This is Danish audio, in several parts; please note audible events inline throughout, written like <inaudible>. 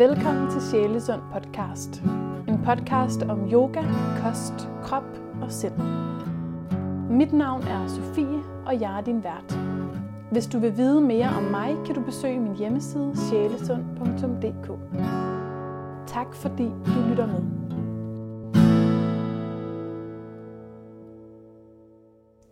Velkommen til Sjælesund podcast. En podcast om yoga, kost, krop og sind. Mit navn er Sofie, og jeg er din vært. Hvis du vil vide mere om mig, kan du besøge min hjemmeside sjælesund.dk. Tak fordi du lytter med.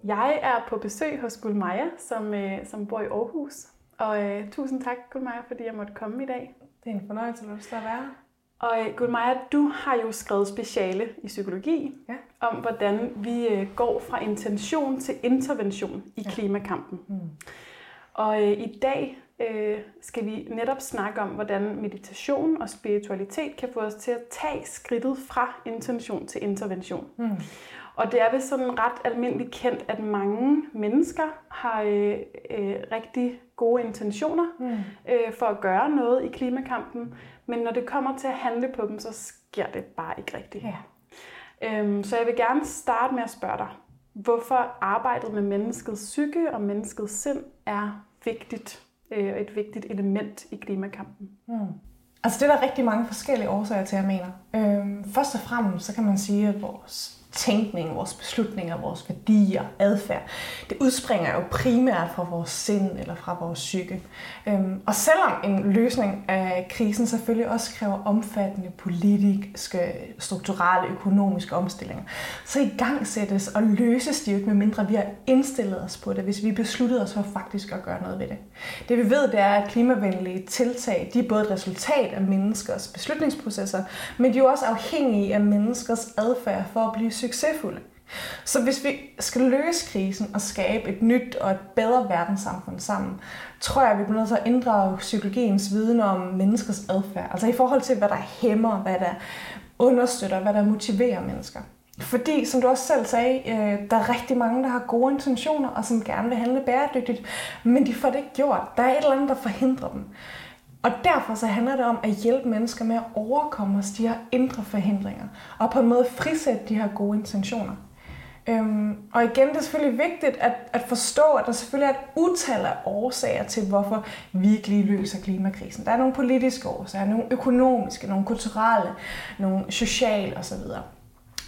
Jeg er på besøg hos Gulmaja, som, øh, som bor i Aarhus. Og øh, tusind tak, Gulmaja, fordi jeg måtte komme i dag. Det er en fornøjelse, at du at være Og øh, Gulmaja, du har jo skrevet speciale i psykologi ja. om, hvordan vi øh, går fra intention til intervention i ja. klimakampen. Mm. Og øh, i dag øh, skal vi netop snakke om, hvordan meditation og spiritualitet kan få os til at tage skridtet fra intention til intervention. Mm. Og det er vist sådan ret almindeligt kendt, at mange mennesker har øh, øh, rigtig gode intentioner mm. øh, for at gøre noget i klimakampen, men når det kommer til at handle på dem, så sker det bare ikke rigtigt. Ja. Øhm, så jeg vil gerne starte med at spørge dig, hvorfor arbejdet med menneskets psyke og menneskets sind er vigtigt, øh, et vigtigt element i klimakampen. Mm. Altså det er der rigtig mange forskellige årsager til, jeg mener. Øhm, først og fremmest så kan man sige, at vores tænkning, vores beslutninger, vores værdier, adfærd, det udspringer jo primært fra vores sind eller fra vores psyke. Øhm, og selvom en løsning af krisen selvfølgelig også kræver omfattende politiske, strukturelle, økonomiske omstillinger, så i gang sættes og løses de jo ikke, medmindre vi har indstillet os på det, hvis vi besluttede os for faktisk at gøre noget ved det. Det vi ved, det er, at klimavenlige tiltag, de er både et resultat af menneskers beslutningsprocesser, men de er jo også afhængige af menneskers adfærd for at blive succesfulde. Så hvis vi skal løse krisen og skabe et nyt og et bedre verdenssamfund sammen, tror jeg, at vi bliver nødt til at inddrage psykologiens viden om menneskers adfærd. Altså i forhold til, hvad der hæmmer, hvad der understøtter, hvad der motiverer mennesker. Fordi, som du også selv sagde, øh, der er rigtig mange, der har gode intentioner, og som gerne vil handle bæredygtigt, men de får det ikke gjort. Der er et eller andet, der forhindrer dem. Og derfor så handler det om at hjælpe mennesker med at overkomme os de her indre forhindringer, og på en måde frisætte de her gode intentioner. Øhm, og igen, det er selvfølgelig vigtigt at, at forstå, at der selvfølgelig er et utal af årsager til, hvorfor vi ikke lige løser klimakrisen. Der er nogle politiske årsager, nogle økonomiske, nogle kulturelle, nogle sociale osv.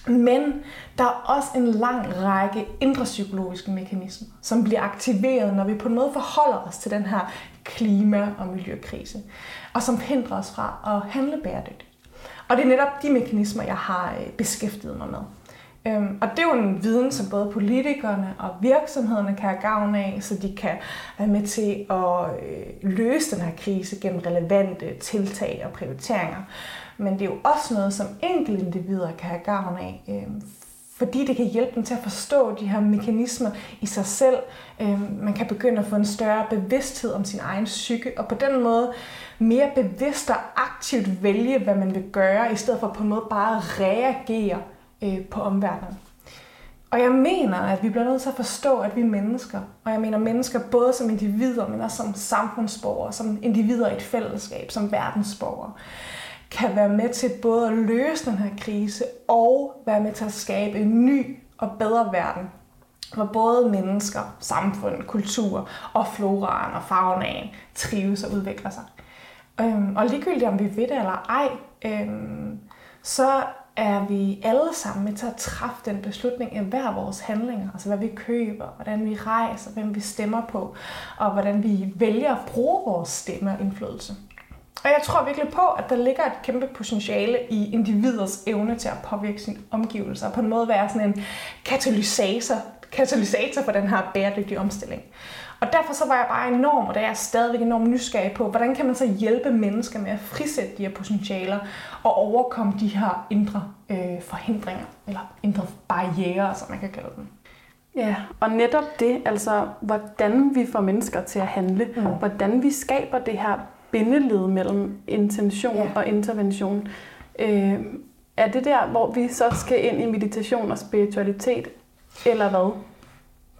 Men der er også en lang række indre psykologiske mekanismer, som bliver aktiveret, når vi på en måde forholder os til den her klima- og miljøkrise, og som hindrer os fra at handle bæredygtigt. Og det er netop de mekanismer, jeg har øh, beskæftiget mig med. Øhm, og det er jo en viden, som både politikerne og virksomhederne kan have gavn af, så de kan være med til at øh, løse den her krise gennem relevante tiltag og prioriteringer. Men det er jo også noget, som enkelte individer kan have gavn af, øhm, fordi det kan hjælpe dem til at forstå de her mekanismer i sig selv. Øhm, man kan begynde at få en større bevidsthed om sin egen psyke, og på den måde mere bevidst og aktivt vælge, hvad man vil gøre, i stedet for på en måde bare at reagere øh, på omverdenen. Og jeg mener, at vi bliver nødt til at forstå, at vi er mennesker. Og jeg mener mennesker både som individer, men også som samfundsborgere, som individer i et fællesskab, som verdensborgere kan være med til både at løse den her krise og være med til at skabe en ny og bedre verden, hvor både mennesker, samfund, kultur og floraen og faunaen trives og udvikler sig. Øhm, og ligegyldigt om vi ved det eller ej, øhm, så er vi alle sammen med til at træffe den beslutning af hver vores handlinger. Altså hvad vi køber, hvordan vi rejser, hvem vi stemmer på, og hvordan vi vælger at bruge vores stemme og indflydelse. Og jeg tror virkelig på, at der ligger et kæmpe potentiale i individers evne til at påvirke sine omgivelser, og på en måde være sådan en katalysator, katalysator for den her bæredygtige omstilling. Og derfor så var jeg bare enorm, og der er jeg stadigvæk enormt nysgerrig på, hvordan kan man så hjælpe mennesker med at frisætte de her potentialer og overkomme de her indre øh, forhindringer, eller indre barriere, som man kan kalde dem. Ja, og netop det, altså hvordan vi får mennesker til at handle, mm. hvordan vi skaber det her bindeled mellem intention ja. og intervention. Øh, er det der, hvor vi så skal ind i meditation og spiritualitet, eller hvad?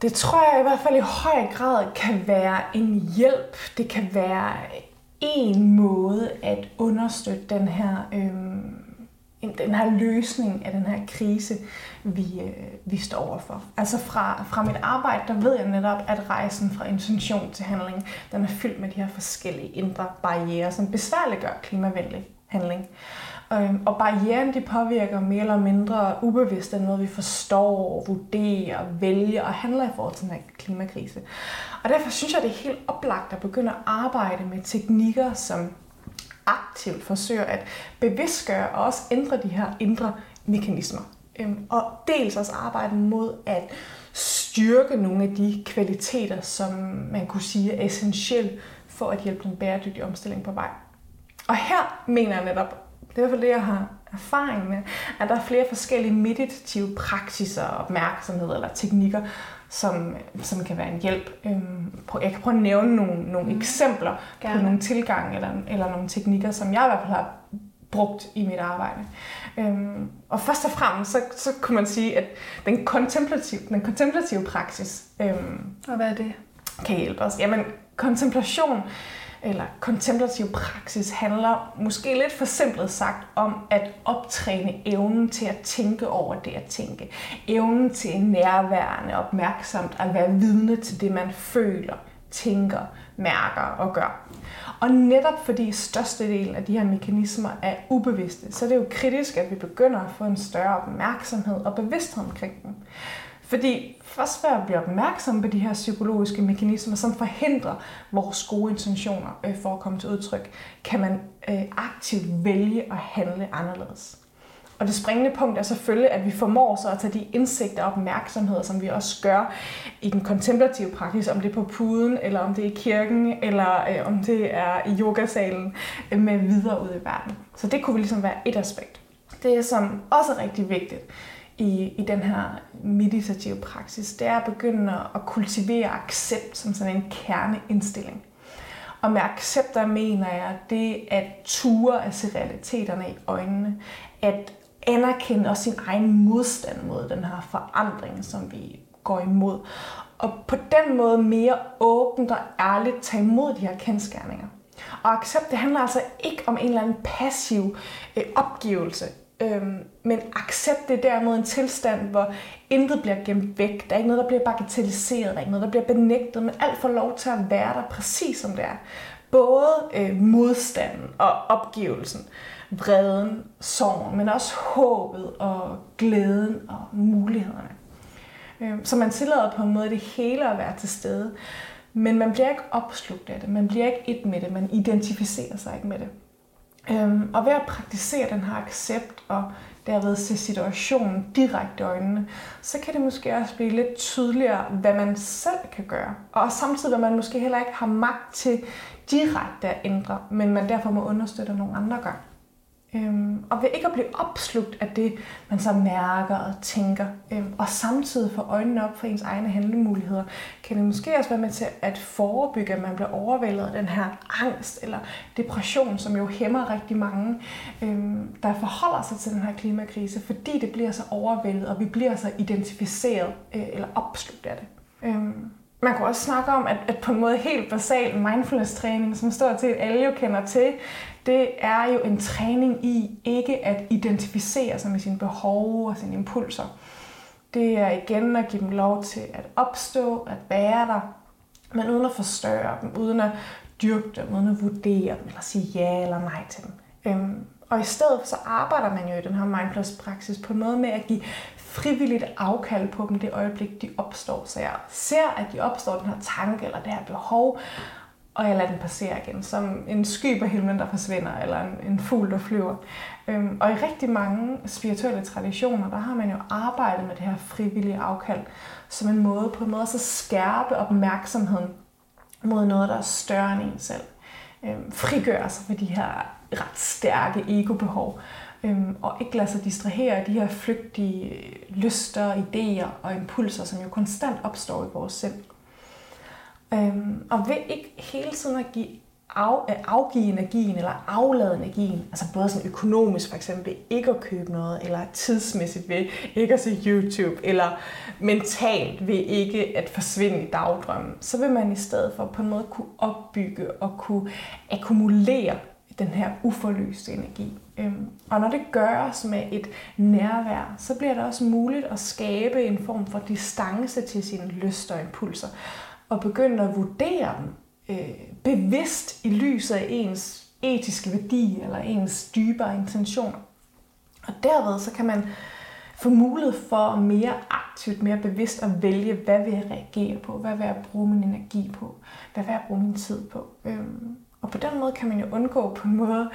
Det tror jeg i hvert fald i høj grad kan være en hjælp. Det kan være en måde at understøtte den her øhm, den her løsning af den her krise, vi, øh, vi står overfor. Altså fra, fra mit arbejde, der ved jeg netop, at rejsen fra intention til handling, den er fyldt med de her forskellige indre barriere, som besværliggør klimavenlig handling. Øhm, og barrieren de påvirker mere eller mindre ubevidst den måde, vi forstår, vurderer, vælger og handler i forhold til den her klimakrise. Og derfor synes jeg, det er helt oplagt at begynde at arbejde med teknikker, som aktivt forsøger at bevidstgøre og også ændre de her indre mekanismer. Øhm, og dels også arbejde mod at styrke nogle af de kvaliteter, som man kunne sige er essentielle for at hjælpe den bæredygtige omstilling på vej. Og her mener jeg netop, det er i hvert fald det, jeg har erfaring med, at der er flere forskellige meditative praksiser, opmærksomhed eller teknikker, som, som kan være en hjælp. Øhm, jeg kan prøve at nævne nogle, nogle mm. eksempler Gerne. på nogle tilgange eller, eller nogle teknikker, som jeg i hvert fald har brugt i mit arbejde. Øhm, og først og fremmest, så, så kunne man sige, at den kontemplative, den kontemplative praksis... Øhm, og hvad er det? Kan hjælpe os. Jamen, kontemplation eller kontemplativ praksis handler måske lidt for simpelt sagt om at optræne evnen til at tænke over det at tænke. Evnen til nærværende opmærksomt at være vidne til det, man føler, tænker, mærker og gør. Og netop fordi størstedelen af de her mekanismer er ubevidste, så er det jo kritisk, at vi begynder at få en større opmærksomhed og bevidsthed omkring dem. Fordi først før vi bliver opmærksom på de her psykologiske mekanismer, som forhindrer vores gode intentioner øh, for at komme til udtryk, kan man øh, aktivt vælge at handle anderledes. Og det springende punkt er selvfølgelig, at vi formår så at tage de indsigter og opmærksomheder, som vi også gør i den kontemplative praksis, om det er på puden, eller om det er i kirken, eller øh, om det er i yogasalen, øh, med videre ud i verden. Så det kunne ligesom være et aspekt. Det, som også er rigtig vigtigt, i, i den her meditative praksis, det er at begynde at kultivere accept som sådan en kerneindstilling. Og med accept, der mener jeg det at ture at se realiteterne i øjnene, at anerkende også sin egen modstand mod den her forandring, som vi går imod. Og på den måde mere åbent og ærligt tage imod de her kendskærninger. Og accept, det handler altså ikke om en eller anden passiv øh, opgivelse Øhm, men accept det derimod en tilstand, hvor intet bliver gemt væk. Der er ikke noget, der bliver bagatelliseret. Der er ikke noget, der bliver benægtet. Men alt får lov til at være der præcis som det er. Både øh, modstanden og opgivelsen, vreden, sorgen, men også håbet og glæden og mulighederne. Øhm, så man tillader på en måde det hele at være til stede. Men man bliver ikke opslugt af det. Man bliver ikke et med det. Man identificerer sig ikke med det. Øhm, og ved at praktisere den her accept og derved se situationen direkte i øjnene, så kan det måske også blive lidt tydeligere, hvad man selv kan gøre. Og samtidig, hvad man måske heller ikke har magt til direkte at ændre, men man derfor må understøtte, nogle andre gør. Øhm, og ved ikke at blive opslugt af det, man så mærker og tænker, øhm, og samtidig få øjnene op for ens egne handlemuligheder, kan det måske også være med til at forebygge, at man bliver overvældet af den her angst eller depression, som jo hæmmer rigtig mange, øhm, der forholder sig til den her klimakrise, fordi det bliver så overvældet, og vi bliver så identificeret øh, eller opslugt af det. Øhm, man kunne også snakke om, at, at på en måde helt basal mindfulness-træning, som står til, at alle jo kender til, det er jo en træning i ikke at identificere sig med sine behov og sine impulser. Det er igen at give dem lov til at opstå, at være der, men uden at forstørre dem, uden at dyrke dem, uden at vurdere dem, eller sige ja eller nej til dem. Øhm, og i stedet så arbejder man jo i den her mindfulness-praksis på en måde med at give frivilligt afkald på dem det øjeblik, de opstår. Så jeg ser, at de opstår den her tanke eller det her behov, og jeg lader den passere igen, som en sky på himlen, der forsvinder, eller en, en fugl, der flyver. Øhm, og i rigtig mange spirituelle traditioner, der har man jo arbejdet med det her frivillige afkald, som en måde på en måde at skærpe opmærksomheden mod noget, der er større end en selv. Øhm, frigøre sig for de her ret stærke ego-behov, øhm, og ikke lade sig distrahere af de her flygtige lyster, idéer og impulser, som jo konstant opstår i vores sind. Øhm, og ved ikke hele tiden at give af, at afgive energien eller aflade energien, altså både sådan økonomisk for eksempel ved ikke at købe noget, eller tidsmæssigt ved ikke at se YouTube, eller mentalt ved ikke at forsvinde i dagdrømmen, så vil man i stedet for på en måde kunne opbygge og kunne akkumulere den her uforløste energi. Øhm, og når det gøres med et nærvær, så bliver det også muligt at skabe en form for distance til sine lyster og impulser, og begynde at vurdere dem øh, bevidst i lyset af ens etiske værdi eller ens dybere intentioner. Og derved så kan man få mulighed for mere aktivt, mere bevidst at vælge, hvad vil jeg reagere på, hvad vil jeg bruge min energi på, hvad vil jeg bruge min tid på. Øhm, og på den måde kan man jo undgå på en måde,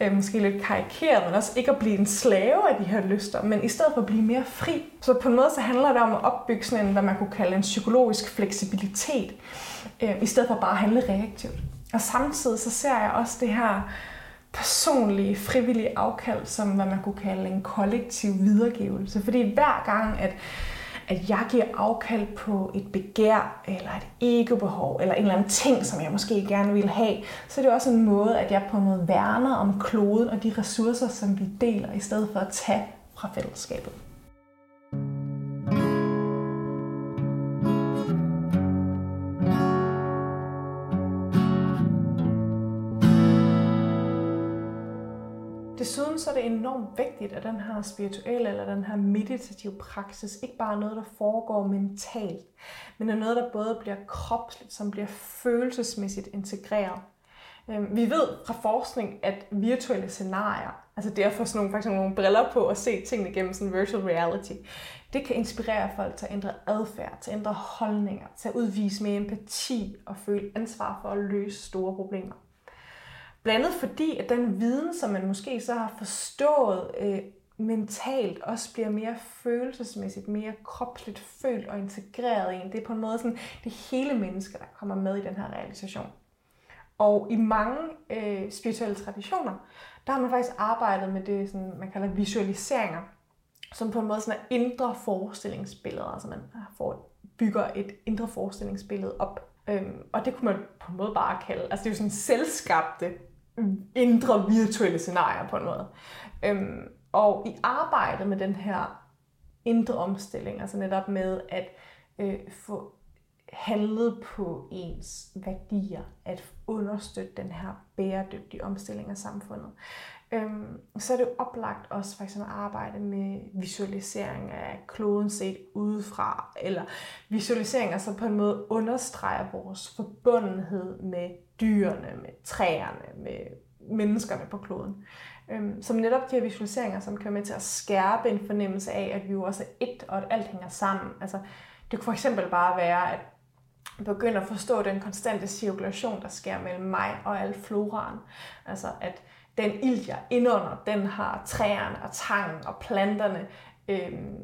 øh, måske lidt karikeret, men også ikke at blive en slave af de her lyster, men i stedet for at blive mere fri. Så på en måde så handler det om at opbygge sådan en, hvad man kunne kalde en psykologisk fleksibilitet, øh, i stedet for bare at handle reaktivt. Og samtidig så ser jeg også det her personlige, frivillige afkald, som hvad man kunne kalde en kollektiv videregivelse. Fordi hver gang, at at jeg giver afkald på et begær, eller et ego-behov, eller en eller anden ting, som jeg måske gerne vil have, så er det også en måde, at jeg på en måde værner om kloden og de ressourcer, som vi deler, i stedet for at tage fra fællesskabet. Desuden så er det enormt vigtigt, at den her spirituelle eller den her meditative praksis ikke bare er noget, der foregår mentalt, men er noget, der både bliver kropsligt, som bliver følelsesmæssigt integreret. Øhm, vi ved fra forskning, at virtuelle scenarier, altså det at få sådan nogle, faktisk nogle briller på og se tingene gennem sådan virtual reality, det kan inspirere folk til at ændre adfærd, til at ændre holdninger, til at udvise mere empati og føle ansvar for at løse store problemer. Blandt andet fordi, at den viden, som man måske så har forstået øh, mentalt, også bliver mere følelsesmæssigt, mere kropsligt følt og integreret i en. Det er på en måde sådan, det hele menneske, der kommer med i den her realisation. Og i mange øh, spirituelle traditioner, der har man faktisk arbejdet med det, sådan, man kalder visualiseringer, som på en måde sådan er indre forestillingsbilleder. Altså man får, bygger et indre forestillingsbillede op. Øhm, og det kunne man på en måde bare kalde, altså det er jo sådan selvskabte indre virtuelle scenarier på en måde. Øhm, og i arbejdet med den her indre omstilling, altså netop med at øh, få handlet på ens værdier, at understøtte den her bæredygtige omstilling af samfundet. Øhm, så er det oplagt også for eksempel at arbejde med visualisering af kloden set udefra, eller visualiseringer, som på en måde understreger vores forbundenhed med dyrene, med træerne, med menneskerne på kloden. Øhm, som netop de her visualiseringer, som kan være med til at skærpe en fornemmelse af, at vi jo også er ét, og at alt hænger sammen. Altså, det kunne for eksempel bare være, at begynde at forstå den konstante cirkulation, der sker mellem mig og al floraen. Altså at den ild, jeg indånder, den har træerne og tangen og planterne øhm,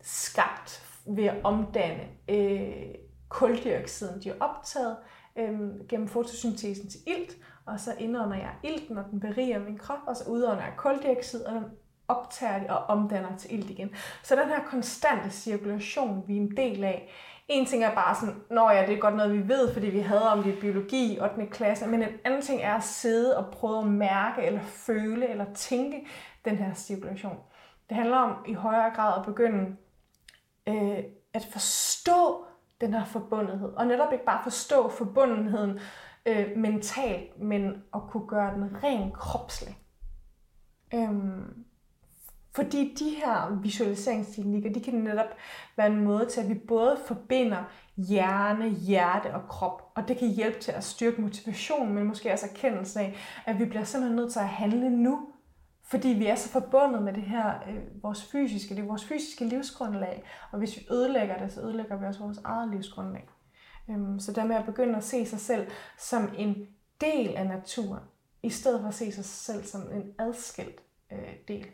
skabt ved at omdanne øh, kuldioxiden, de er optaget øh, gennem fotosyntesen til ilt, og så indånder jeg ilten, og den beriger min krop, og så udånder jeg koldioxid, og den optager det og omdanner til ilt igen. Så den her konstante cirkulation, vi er en del af, en ting er bare sådan, når ja, det er godt noget, vi ved, fordi vi havde om det i biologi i 8. klasse, men en anden ting er at sidde og prøve at mærke, eller føle, eller tænke den her cirkulation. Det handler om i højere grad at begynde øh, at forstå den her forbundethed, og netop ikke bare forstå forbundenheden øh, mentalt, men at kunne gøre den rent kropslig. Øhm, fordi de her visualiseringsteknikker, de kan netop være en måde til, at vi både forbinder hjerne, hjerte og krop. Og det kan hjælpe til at styrke motivationen, men måske også erkendelsen af, at vi bliver simpelthen nødt til at handle nu. Fordi vi er så forbundet med det her, øh, vores fysiske, det er vores fysiske livsgrundlag. Og hvis vi ødelægger det, så ødelægger vi også vores eget livsgrundlag. Øhm, så der med at begynde at se sig selv som en del af naturen, i stedet for at se sig selv som en adskilt øh, del.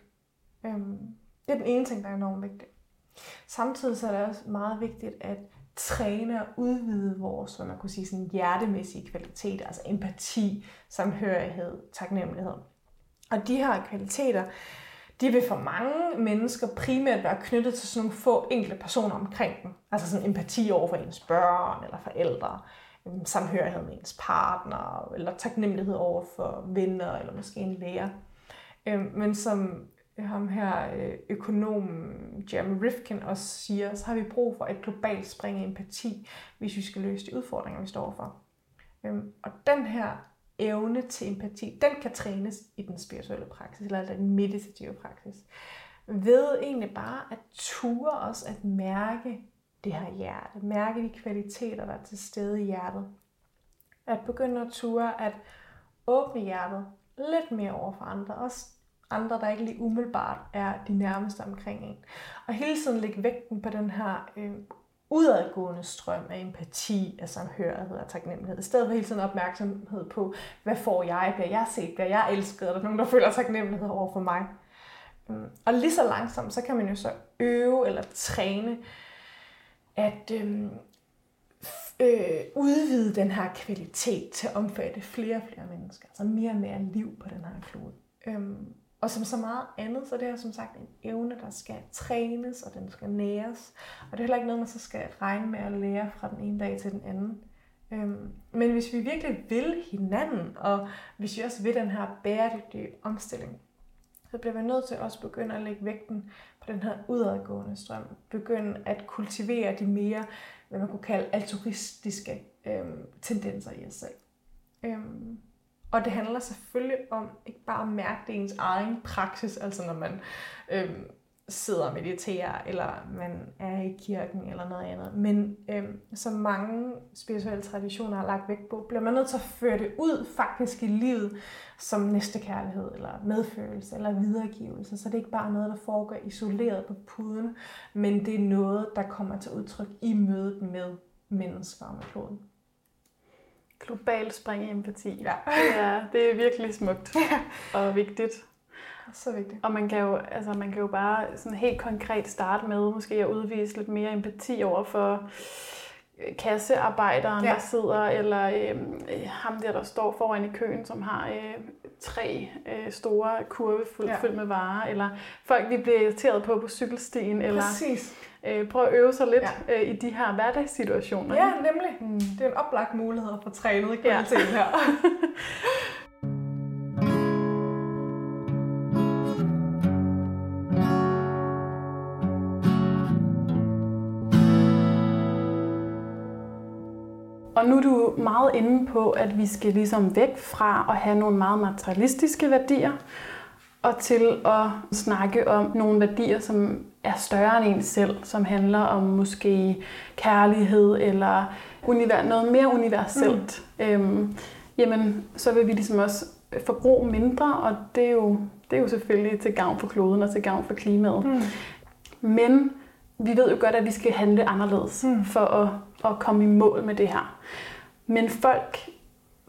Øhm, det er den ene ting, der er enormt vigtig. Samtidig så er det også meget vigtigt at træne og udvide vores, hvad man kunne sige, sådan hjertemæssige kvaliteter, altså empati, samhørighed, taknemmelighed. Og de her kvaliteter, de vil for mange mennesker primært være knyttet til sådan nogle få enkelte personer omkring dem. Altså sådan empati over for ens børn eller forældre, øhm, samhørighed med ens partner, eller taknemmelighed over for venner, eller måske en lærer. Øhm, men som øh, ham her øh, økonom Jeremy Rifkin også siger, så har vi brug for et globalt spring i empati, hvis vi skal løse de udfordringer, vi står for. Øhm, og den her evne til empati, den kan trænes i den spirituelle praksis, eller den meditative praksis. Ved egentlig bare at ture os at mærke det her hjerte, mærke de kvaliteter, der er til stede i hjertet. At begynde at ture at åbne hjertet lidt mere over for andre, også andre, der ikke lige umiddelbart er de nærmeste omkring en. Og hele tiden lægge vægten på den her øh, udadgående strøm af empati, af samhørighed og taknemmelighed. I stedet for hele tiden opmærksomhed på, hvad får jeg? Bliver jeg set? Bliver jeg elsket? Er der nogen, der føler taknemmelighed over for mig? Mm. Og lige så langsomt, så kan man jo så øve eller træne at øhm, øh, udvide den her kvalitet til at omfatte flere og flere mennesker. Altså mere og mere liv på den her klode. Øhm, og som så meget andet, så det er som sagt en evne, der skal trænes, og den skal næres. Og det er heller ikke noget, man så skal regne med at lære fra den ene dag til den anden. Øhm, men hvis vi virkelig vil hinanden, og hvis vi også vil den her bæredygtige omstilling, så bliver vi nødt til også begynde at lægge vægten på den her udadgående strøm. Begynde at kultivere de mere, hvad man kunne kalde altruistiske øhm, tendenser i os selv. Øhm, og det handler selvfølgelig om ikke bare at mærke det ens egen praksis, altså når man øhm, sidder og mediterer, eller man er i kirken, eller noget andet. Men øhm, som mange spirituelle traditioner har lagt vægt på, bliver man nødt til at føre det ud faktisk i livet som næstekærlighed, eller medfølelse, eller videregivelse. Så det er ikke bare noget, der foregår isoleret på puden, men det er noget, der kommer til udtryk i mødet med mennesker med kloden. Global spring i empati. Ja. Det, er, det er virkelig smukt ja. og vigtigt. Så vigtigt. Og man kan, jo, altså man kan jo bare sådan helt konkret starte med måske at udvise lidt mere empati over for øh, kassearbejderen, ja. der sidder, eller øh, ham der, der står foran i køen, som har øh, tre øh, store kurve fyldt, ja. fyldt med varer, eller folk, vi bliver irriteret på på cykelstien, eller Præcis. Øh, prøv at øve sig lidt ja. øh, i de her hverdagssituationer. Ja, nemlig. Mm. Det er en oplagt mulighed for trænet kvalitet ja. her. <laughs> Og nu er du meget inde på, at vi skal ligesom væk fra at have nogle meget materialistiske værdier, og til at snakke om nogle værdier, som er større end en selv, som handler om måske kærlighed eller univers, noget mere universelt. Mm. Øhm, jamen, så vil vi ligesom også forbruge mindre, og det er jo, det er jo selvfølgelig til gavn for kloden og til gavn for klimaet. Mm. Men vi ved jo godt, at vi skal handle anderledes mm. for at, at komme i mål med det her. Men folk,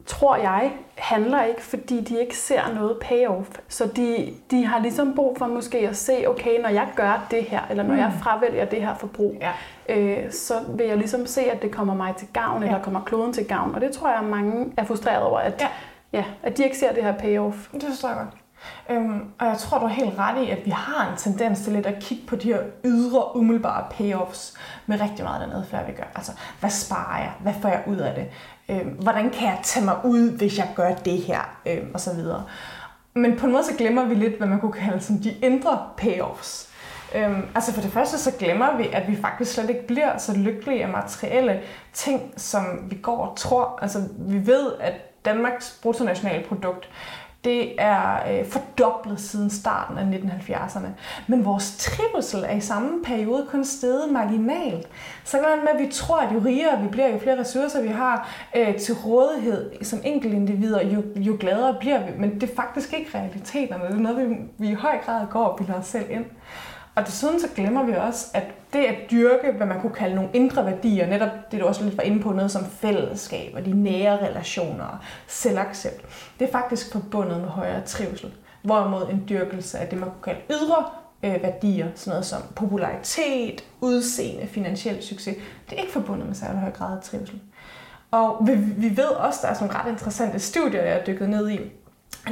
tror jeg, handler ikke, fordi de ikke ser noget payoff. Så de, de har ligesom brug for måske at se, okay, når jeg gør det her, eller når mm. jeg fravælger det her forbrug, ja. øh, så vil jeg ligesom se, at det kommer mig til gavn, ja. eller kommer kloden til gavn. Og det tror jeg, mange er frustreret over, at, ja. Ja, at de ikke ser det her payoff. Det forstår jeg godt. Øhm, og jeg tror, du er helt ret i, at vi har en tendens til lidt at kigge på de her ydre, umiddelbare payoffs med rigtig meget af den adfærd, vi gør. Altså, hvad sparer jeg? Hvad får jeg ud af det? Øhm, hvordan kan jeg tage mig ud, hvis jeg gør det her? Øhm, og så videre. Men på en måde så glemmer vi lidt, hvad man kunne kalde sådan de indre payoffs. Øhm, altså for det første så glemmer vi, at vi faktisk slet ikke bliver så lykkelige af materielle ting, som vi går og tror. Altså vi ved, at Danmarks bruttonationalprodukt det er øh, fordoblet siden starten af 1970'erne. Men vores trivsel er i samme periode kun steget marginalt. Så kan man med, at vi tror, at jo rigere vi bliver, jo flere ressourcer vi har øh, til rådighed som enkeltindivider, jo, jo gladere bliver vi. Men det er faktisk ikke realiteterne. Det er noget, vi, vi i høj grad går og bilder os selv ind. Og desuden så glemmer vi også, at det at dyrke, hvad man kunne kalde nogle indre værdier, netop det du også lidt var inde på, noget som fællesskab og de nære relationer og selvaccept, det er faktisk forbundet med højere trivsel. Hvorimod en dyrkelse af det, man kunne kalde ydre øh, værdier, sådan noget som popularitet, udseende, finansiel succes, det er ikke forbundet med særlig høj grad af trivsel. Og vi, vi ved også, at der er sådan nogle ret interessante studier, jeg har dykket ned i,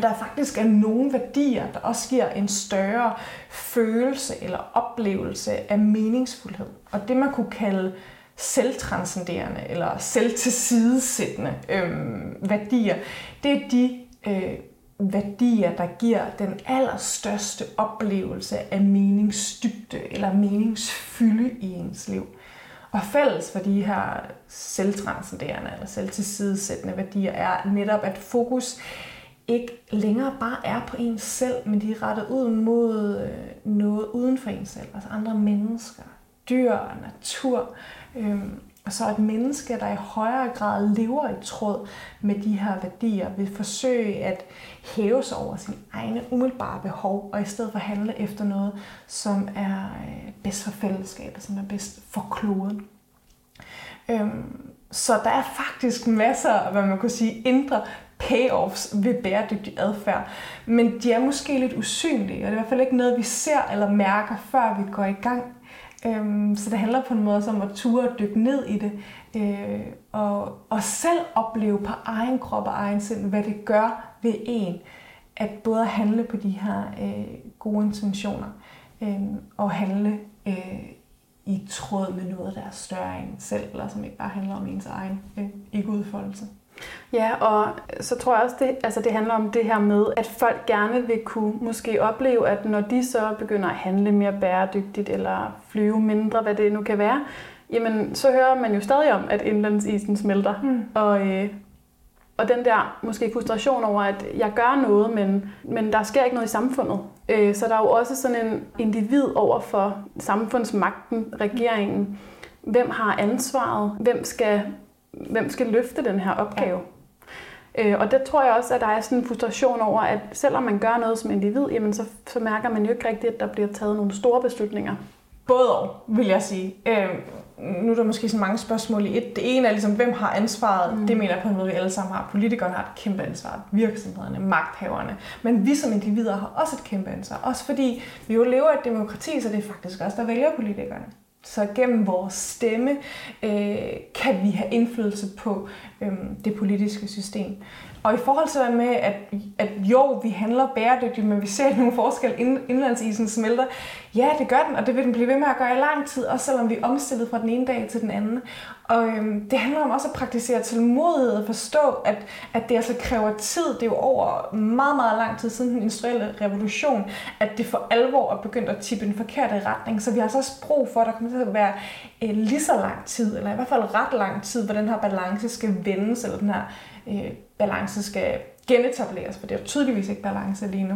der faktisk er nogle værdier, der også giver en større følelse eller oplevelse af meningsfuldhed. Og det man kunne kalde selvtranscenderende eller selvtilsidesættende øh, værdier, det er de øh, værdier, der giver den allerstørste oplevelse af meningsdybde eller meningsfylde i ens liv. Og fælles for de her selvtranscenderende eller selvtilsidesættende værdier er netop, at fokus ikke længere bare er på ens selv, men de er rettet ud mod øh, noget uden for ens selv, altså andre mennesker, dyr, natur. Øhm, og så et menneske, der i højere grad lever i tråd med de her værdier, vil forsøge at hæve sig over sine egne umiddelbare behov, og i stedet for handle efter noget, som er øh, bedst for fællesskabet, som er bedst for kloden. Øhm, så der er faktisk masser af, hvad man kunne sige, indre payoffs ved bæredygtig adfærd. Men de er måske lidt usynlige, og det er i hvert fald ikke noget, vi ser eller mærker, før vi går i gang. Øhm, så det handler på en måde om at ture og dykke ned i det, øh, og, og selv opleve på egen krop og egen sind, hvad det gør ved en, at både handle på de her øh, gode intentioner, øh, og handle øh, i tråd med noget, der er større end selv, eller som ikke bare handler om ens egen øh, ikke-udfoldelse. Ja, og så tror jeg også, det, altså det handler om det her med, at folk gerne vil kunne måske opleve, at når de så begynder at handle mere bæredygtigt, eller flyve mindre, hvad det nu kan være, jamen så hører man jo stadig om, at indlandsisen smelter. Mm. Og, øh, og den der måske frustration over, at jeg gør noget, men, men der sker ikke noget i samfundet. Øh, så der er jo også sådan en individ over for samfundsmagten, regeringen. Hvem har ansvaret? Hvem skal hvem skal løfte den her opgave? Ja. Øh, og det tror jeg også, at der er sådan en frustration over, at selvom man gør noget som individ, jamen så, så mærker man jo ikke rigtigt, at der bliver taget nogle store beslutninger. Både og, vil jeg sige. Øh, nu er der måske så mange spørgsmål i et. Det ene er ligesom, hvem har ansvaret? Mm. Det mener jeg på en måde, vi alle sammen har. Politikerne har et kæmpe ansvar. Virksomhederne, magthaverne. Men vi som individer har også et kæmpe ansvar. Også fordi vi jo lever i et demokrati, så det er faktisk også der vælger politikerne. Så gennem vores stemme øh, kan vi have indflydelse på øh, det politiske system. Og i forhold til det med, at, at jo, vi handler bæredygtigt, men vi ser <laughs> nogle forskel, inden indlandsisen smelter. Ja, det gør den, og det vil den blive ved med at gøre i lang tid, også selvom vi er omstillet fra den ene dag til den anden. Og øhm, det handler om også at praktisere tålmodighed og forstå, at, at det altså kræver tid. Det er jo over meget, meget lang tid siden den industrielle revolution, at det for alvor er begyndt at tippe den forkerte retning. Så vi har altså også brug for, at der kommer til at være øh, lige så lang tid, eller i hvert fald ret lang tid, hvor den her balance skal vendes, eller den her øh, balance skal genetableres, for det er jo tydeligvis ikke balance lige nu.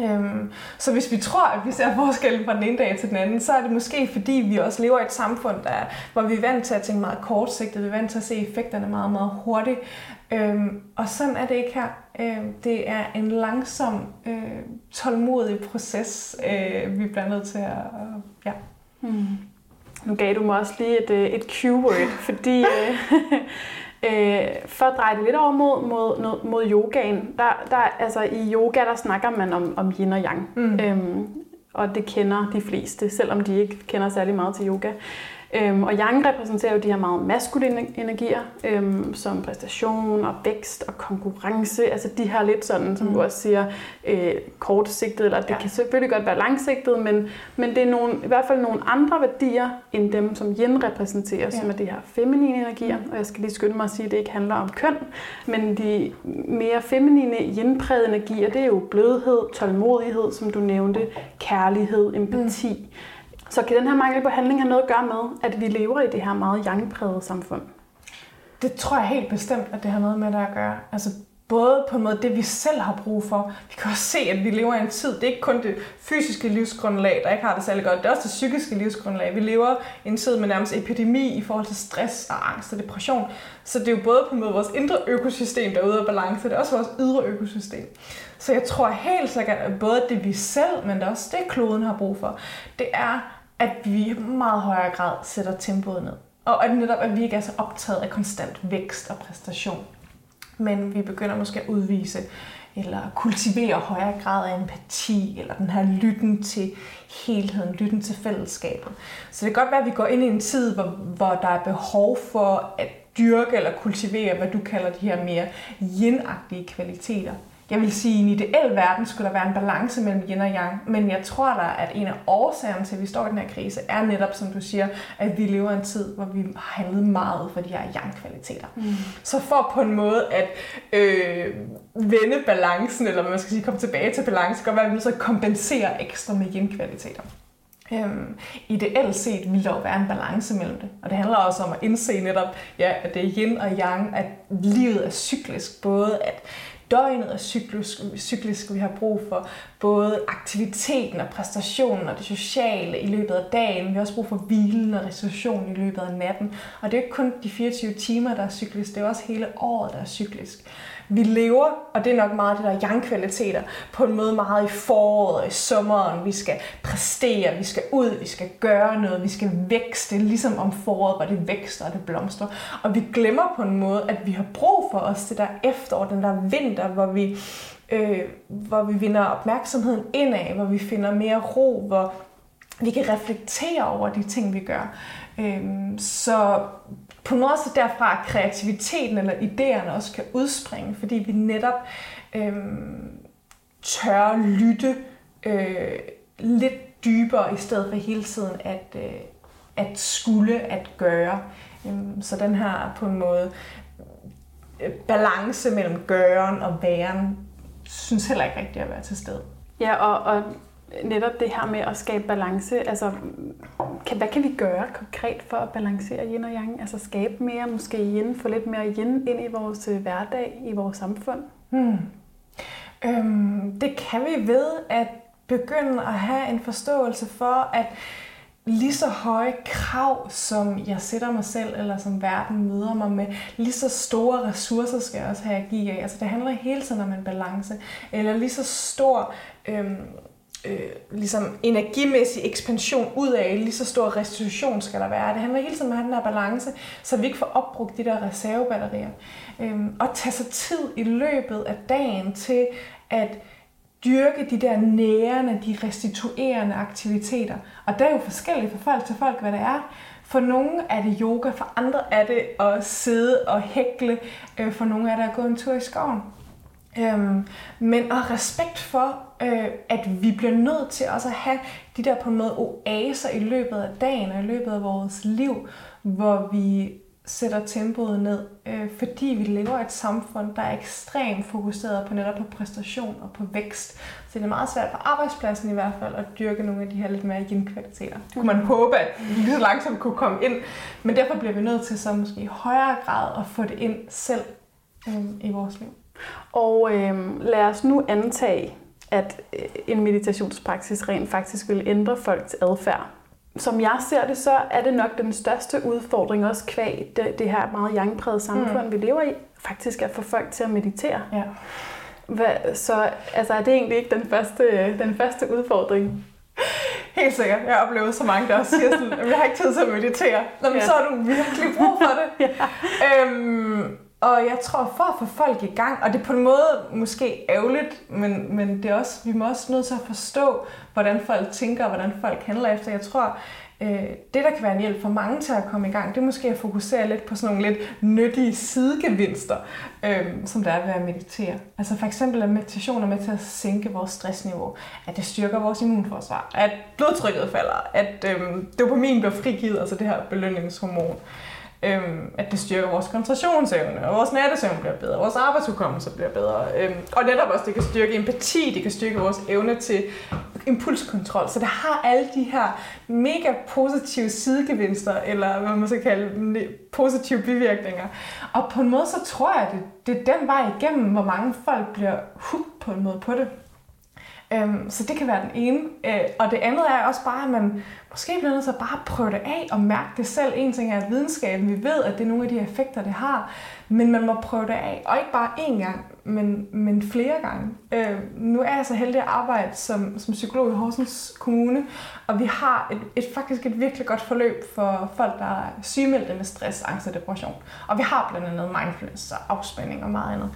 Øhm, så hvis vi tror, at vi ser forskellen fra den ene dag til den anden, så er det måske fordi, vi også lever i et samfund, der, hvor vi er vant til at tænke meget kortsigtet, vi er vant til at se effekterne meget, meget hurtigt. Øhm, og sådan er det ikke her. Øhm, det er en langsom, øh, tålmodig proces, øh, vi bliver nødt til at... Øh, ja. Hmm. Nu gav du mig også lige et, øh, et Q-word, fordi <laughs> øh, øh, for at dreje det lidt over mod, mod, mod yogaen, der, der, altså i yoga, der snakker man om, om yin og yang. Mm. Øhm, og det kender de fleste, selvom de ikke kender særlig meget til yoga. Øhm, og yang repræsenterer jo de her meget maskuline energier, øhm, som præstation og vækst og konkurrence. Altså de her lidt sådan, som mm. du også siger, øh, kortsigtet, eller det ja. kan selvfølgelig godt være langsigtet, men, men det er nogle, i hvert fald nogle andre værdier, end dem, som yin repræsenterer, ja. som er de her feminine energier. Mm. Og jeg skal lige skynde mig at sige, at det ikke handler om køn, men de mere feminine yin-prægede energier, det er jo blødhed, tålmodighed, som du nævnte, kærlighed, empati. Mm så kan den her mangel på handling have noget at gøre med, at vi lever i det her meget jangpræget samfund? Det tror jeg helt bestemt, at det har noget med det at gøre. Altså både på en måde det, vi selv har brug for. Vi kan også se, at vi lever i en tid. Det er ikke kun det fysiske livsgrundlag, der ikke har det særlig godt. Det er også det psykiske livsgrundlag. Vi lever i en tid med nærmest epidemi i forhold til stress og angst og depression. Så det er jo både på en måde vores indre økosystem, der er ude af balance. Det er også vores ydre økosystem. Så jeg tror helt sikkert, at både det vi selv, men det også det kloden har brug for, det er at vi i meget højere grad sætter tempoet ned. Og at netop, at vi ikke er så optaget af konstant vækst og præstation. Men vi begynder måske at udvise eller kultivere højere grad af empati, eller den her lytten til helheden, lytten til fællesskabet. Så det kan godt være, at vi går ind i en tid, hvor, hvor der er behov for at dyrke eller kultivere, hvad du kalder de her mere yin kvaliteter jeg vil sige, at i en ideel verden skulle der være en balance mellem yin og yang, men jeg tror da, at en af årsagerne til, at vi står i den her krise, er netop, som du siger, at vi lever en tid, hvor vi har handlet meget for de her yang-kvaliteter. Mm. Så for på en måde at øh, vende balancen, eller hvad man skal sige, komme tilbage til balance, kan være, at vi så kompensere ekstra med yin-kvaliteter. Øhm, ideelt set vil der jo være en balance mellem det. Og det handler også om at indse netop, ja, at det er yin og yang, at livet er cyklisk. Både at døgnet er cyklisk, cyklisk, vi har brug for både aktiviteten og præstationen og det sociale i løbet af dagen. Vi har også brug for hvilen og restitution i løbet af natten. Og det er ikke kun de 24 timer, der er cyklisk, det er også hele året, der er cyklisk. Vi lever, og det er nok meget det der yang-kvaliteter, på en måde meget i foråret og i sommeren. Vi skal præstere, vi skal ud, vi skal gøre noget, vi skal vækste, ligesom om foråret, hvor det vækster og det blomstrer. Og vi glemmer på en måde, at vi har brug for os det der efterår, den der vinter, hvor vi, øh, hvor vi vinder opmærksomheden indad, hvor vi finder mere ro, hvor vi kan reflektere over de ting, vi gør. Øhm, så på en måde så derfra, kreativiteten eller idéerne også kan udspringe, fordi vi netop øh, tør lytte øh, lidt dybere, i stedet for hele tiden at, øh, at skulle, at gøre. Øhm, så den her på en måde øh, balance mellem gøren og væren, synes heller ikke rigtigt at være til stede. Ja, og, og netop det her med at skabe balance, altså kan, hvad kan vi gøre konkret for at balancere yin og yang? Altså skabe mere, måske yin, få lidt mere yin ind i vores øh, hverdag, i vores samfund? Hmm. Øhm, det kan vi ved at begynde at have en forståelse for, at lige så høje krav, som jeg sætter mig selv, eller som verden møder mig med, lige så store ressourcer skal jeg også have at give af. Altså det handler hele tiden om en balance. Eller lige så stor øhm, øh, ligesom energimæssig ekspansion ud af, lige så stor restitution skal der være. Det handler hele tiden om at have den her balance, så vi ikke får opbrugt de der reservebatterier. Øhm, og tage sig tid i løbet af dagen til at dyrke de der nærende, de restituerende aktiviteter. Og det er jo forskelligt fra folk til folk, hvad det er. For nogle er det yoga, for andre er det at sidde og hækle, øh, for nogle er det at gå en tur i skoven. Øhm, men og respekt for, øh, at vi bliver nødt til også at have de der på en måde oaser i løbet af dagen og i løbet af vores liv, hvor vi sætter tempoet ned, øh, fordi vi lever i et samfund, der er ekstremt fokuseret på netop på præstation og på vækst. Så det er meget svært på arbejdspladsen i hvert fald at dyrke nogle af de her lidt mere yin-kvaliteter. Kunne man håbe, at vi lige så langsomt kunne komme ind, men derfor bliver vi nødt til så måske i højere grad at få det ind selv øh, i vores liv. Og øh, lad os nu antage, at øh, en meditationspraksis rent faktisk vil ændre folks adfærd. Som jeg ser det, så er det nok den største udfordring også kvæg det, det her meget yangpræget samfund, mm. vi lever i, faktisk at få folk til at meditere. Ja. Hvad, så altså, er det egentlig ikke den første, den første udfordring? Helt sikkert. Jeg har oplevet så mange, der siger sådan, at jeg har ikke tid til at meditere. Nå, men ja. så har du virkelig brug for det. <laughs> ja. øhm, og jeg tror, for at få folk i gang, og det er på en måde måske ærgerligt, men, men det er også, vi må også nødt til at forstå, hvordan folk tænker, og hvordan folk handler efter. Jeg tror, øh, det der kan være en hjælp for mange til at komme i gang, det er måske at fokusere lidt på sådan nogle lidt nyttige sidegevinster, øh, som der er ved at meditere. Altså for eksempel at meditation er med til at sænke vores stressniveau, at det styrker vores immunforsvar, at blodtrykket falder, at øh, dopamin bliver frigivet, altså det her belønningshormon. Øhm, at det styrker vores koncentrationsevne, og vores nattesøvn bliver bedre, vores arbejdshukommelse bliver bedre. Øhm, og netop også, det kan styrke empati, det kan styrke vores evne til impulskontrol. Så det har alle de her mega positive sidegevinster, eller hvad man skal kalde positive bivirkninger. Og på en måde, så tror jeg, at det, det er den vej igennem, hvor mange folk bliver hooked på en måde på det. Øhm, så det kan være den ene. Øh, og det andet er også bare, at man måske bliver nødt til at bare prøve det af og mærke det selv. En ting er, at videnskaben, vi ved, at det er nogle af de effekter, det har, men man må prøve det af. Og ikke bare én gang, men, men flere gange. Øh, nu er jeg så heldig at arbejde som, som psykolog i Horsens Kommune, og vi har et, et faktisk et virkelig godt forløb for folk, der er sygemeldte med stress, angst og depression. Og vi har blandt andet mindfulness og afspænding og meget andet.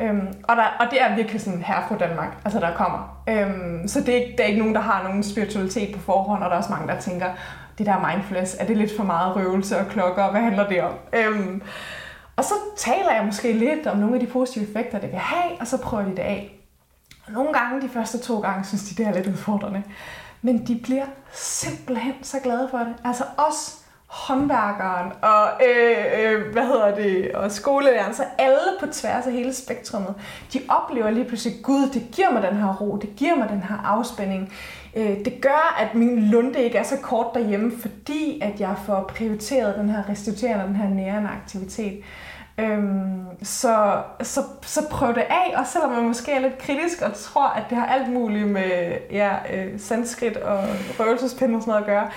Øhm, og, der, og det er virkelig sådan her fra Danmark, altså der kommer. Øhm, så det er, ikke, der er ikke nogen, der har nogen spiritualitet på forhånd, og der er også mange, der tænker, det der mindfulness, er det lidt for meget røvelse og klokker, og hvad handler det om? Øhm, og så taler jeg måske lidt om nogle af de positive effekter, det vil have, og så prøver de det af. Og nogle gange, de første to gange, synes de, det er lidt udfordrende. Men de bliver simpelthen så glade for det. Altså også håndværkeren og, øh, øh, hvad hedder det, og skolelæreren, så alle på tværs af hele spektrummet, de oplever lige pludselig, gud, det giver mig den her ro, det giver mig den her afspænding. Øh, det gør, at min lunde ikke er så kort derhjemme, fordi at jeg får prioriteret den her restituerende, den her nærende aktivitet. Øhm, så, så, så prøv det af, og selvom man måske er lidt kritisk og tror, at det har alt muligt med ja, øh, sanskrit og røvelsespind og sådan noget at gøre,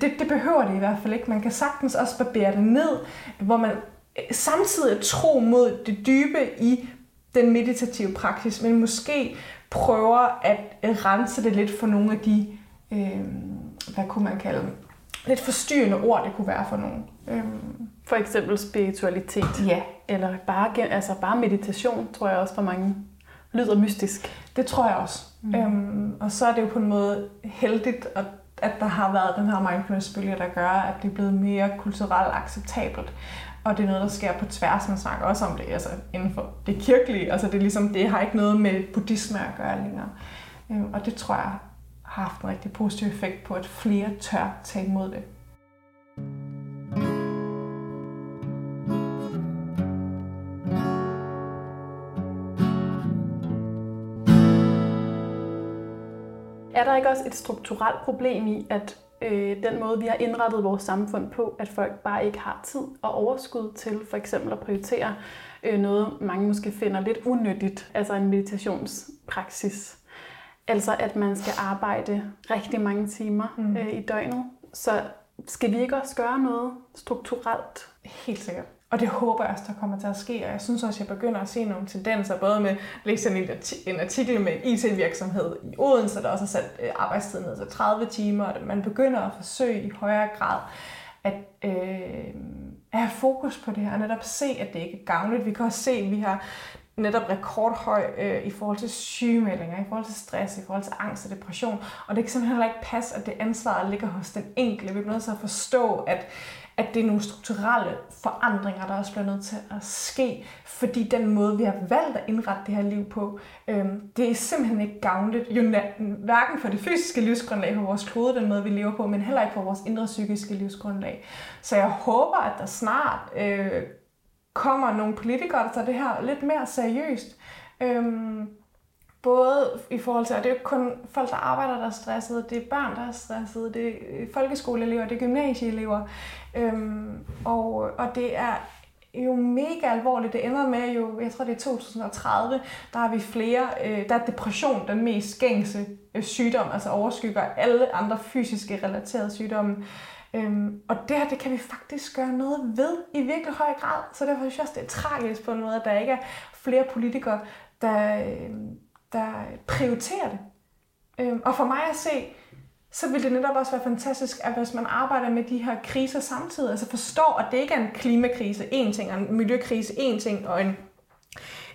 det, det behøver det i hvert fald ikke. Man kan sagtens også barbere det ned, hvor man øh, samtidig tro mod det dybe i den meditative praksis, men måske prøver at øh, rense det lidt for nogle af de, øh, hvad kunne man kalde dem, lidt forstyrrende ord, det kunne være for nogen. Øh. For eksempel spiritualitet. Ja. Eller bare, altså bare meditation, tror jeg også for mange lyder mystisk. Det tror jeg også. Mm. Øhm, og så er det jo på en måde heldigt, at, at der har været den her mindfulness-bølge, der gør, at det er blevet mere kulturelt acceptabelt. Og det er noget, der sker på tværs. Man snakker også om det altså inden for det kirkelige. Altså det, er ligesom, det har ikke noget med buddhisme at gøre længere. Øhm, og det tror jeg har haft en rigtig positiv effekt på, at flere tør tage imod det. Er der ikke også et strukturelt problem i, at øh, den måde, vi har indrettet vores samfund på, at folk bare ikke har tid og overskud til for eksempel at prioritere øh, noget, mange måske finder lidt unyttigt, altså en meditationspraksis. Altså at man skal arbejde rigtig mange timer mm. øh, i døgnet. Så skal vi ikke også gøre noget strukturelt? Helt sikkert. Og det håber jeg også, der kommer til at ske. Og jeg synes også, jeg begynder at se nogle tendenser, både med at læse en artikel med IT-virksomhed i Odense, der også har sat øh, arbejdstiden ned til 30 timer, og man begynder at forsøge i højere grad at, øh, at have fokus på det her, og netop se, at det ikke er gavnligt. Vi kan også se, at vi har netop rekordhøj øh, i forhold til sygemeldinger, i forhold til stress, i forhold til angst og depression. Og det kan simpelthen heller ikke passe, at det ansvar ligger hos den enkelte. Vi bliver nødt til at forstå, at at det er nogle strukturelle forandringer, der også bliver nødt til at ske, fordi den måde, vi har valgt at indrette det her liv på, øhm, det er simpelthen ikke gavnligt, jo hverken for det fysiske livsgrundlag på vores klode, den måde, vi lever på, men heller ikke for vores indre psykiske livsgrundlag. Så jeg håber, at der snart øh, kommer nogle politikere, der tager det her lidt mere seriøst. Øhm, både i forhold til, og det er jo ikke kun folk, der arbejder, der er stressede, det er børn, der er stressede, det er folkeskoleelever, det er gymnasieelever, øhm, og, og det er jo mega alvorligt. Det ender med jo, jeg tror det er 2030, der har vi flere, øh, der er depression den mest gængse øh, sygdom, altså overskygger alle andre fysiske relaterede sygdomme. Øhm, og det her, det kan vi faktisk gøre noget ved i virkelig høj grad. Så derfor synes jeg også, det er tragisk på en måde, at der ikke er flere politikere, der, øh, der prioriterer det. Øhm, og for mig at se, så vil det netop også være fantastisk, at hvis man arbejder med de her kriser samtidig, altså forstår, at det ikke er en klimakrise en ting, og en miljøkrise en ting, og en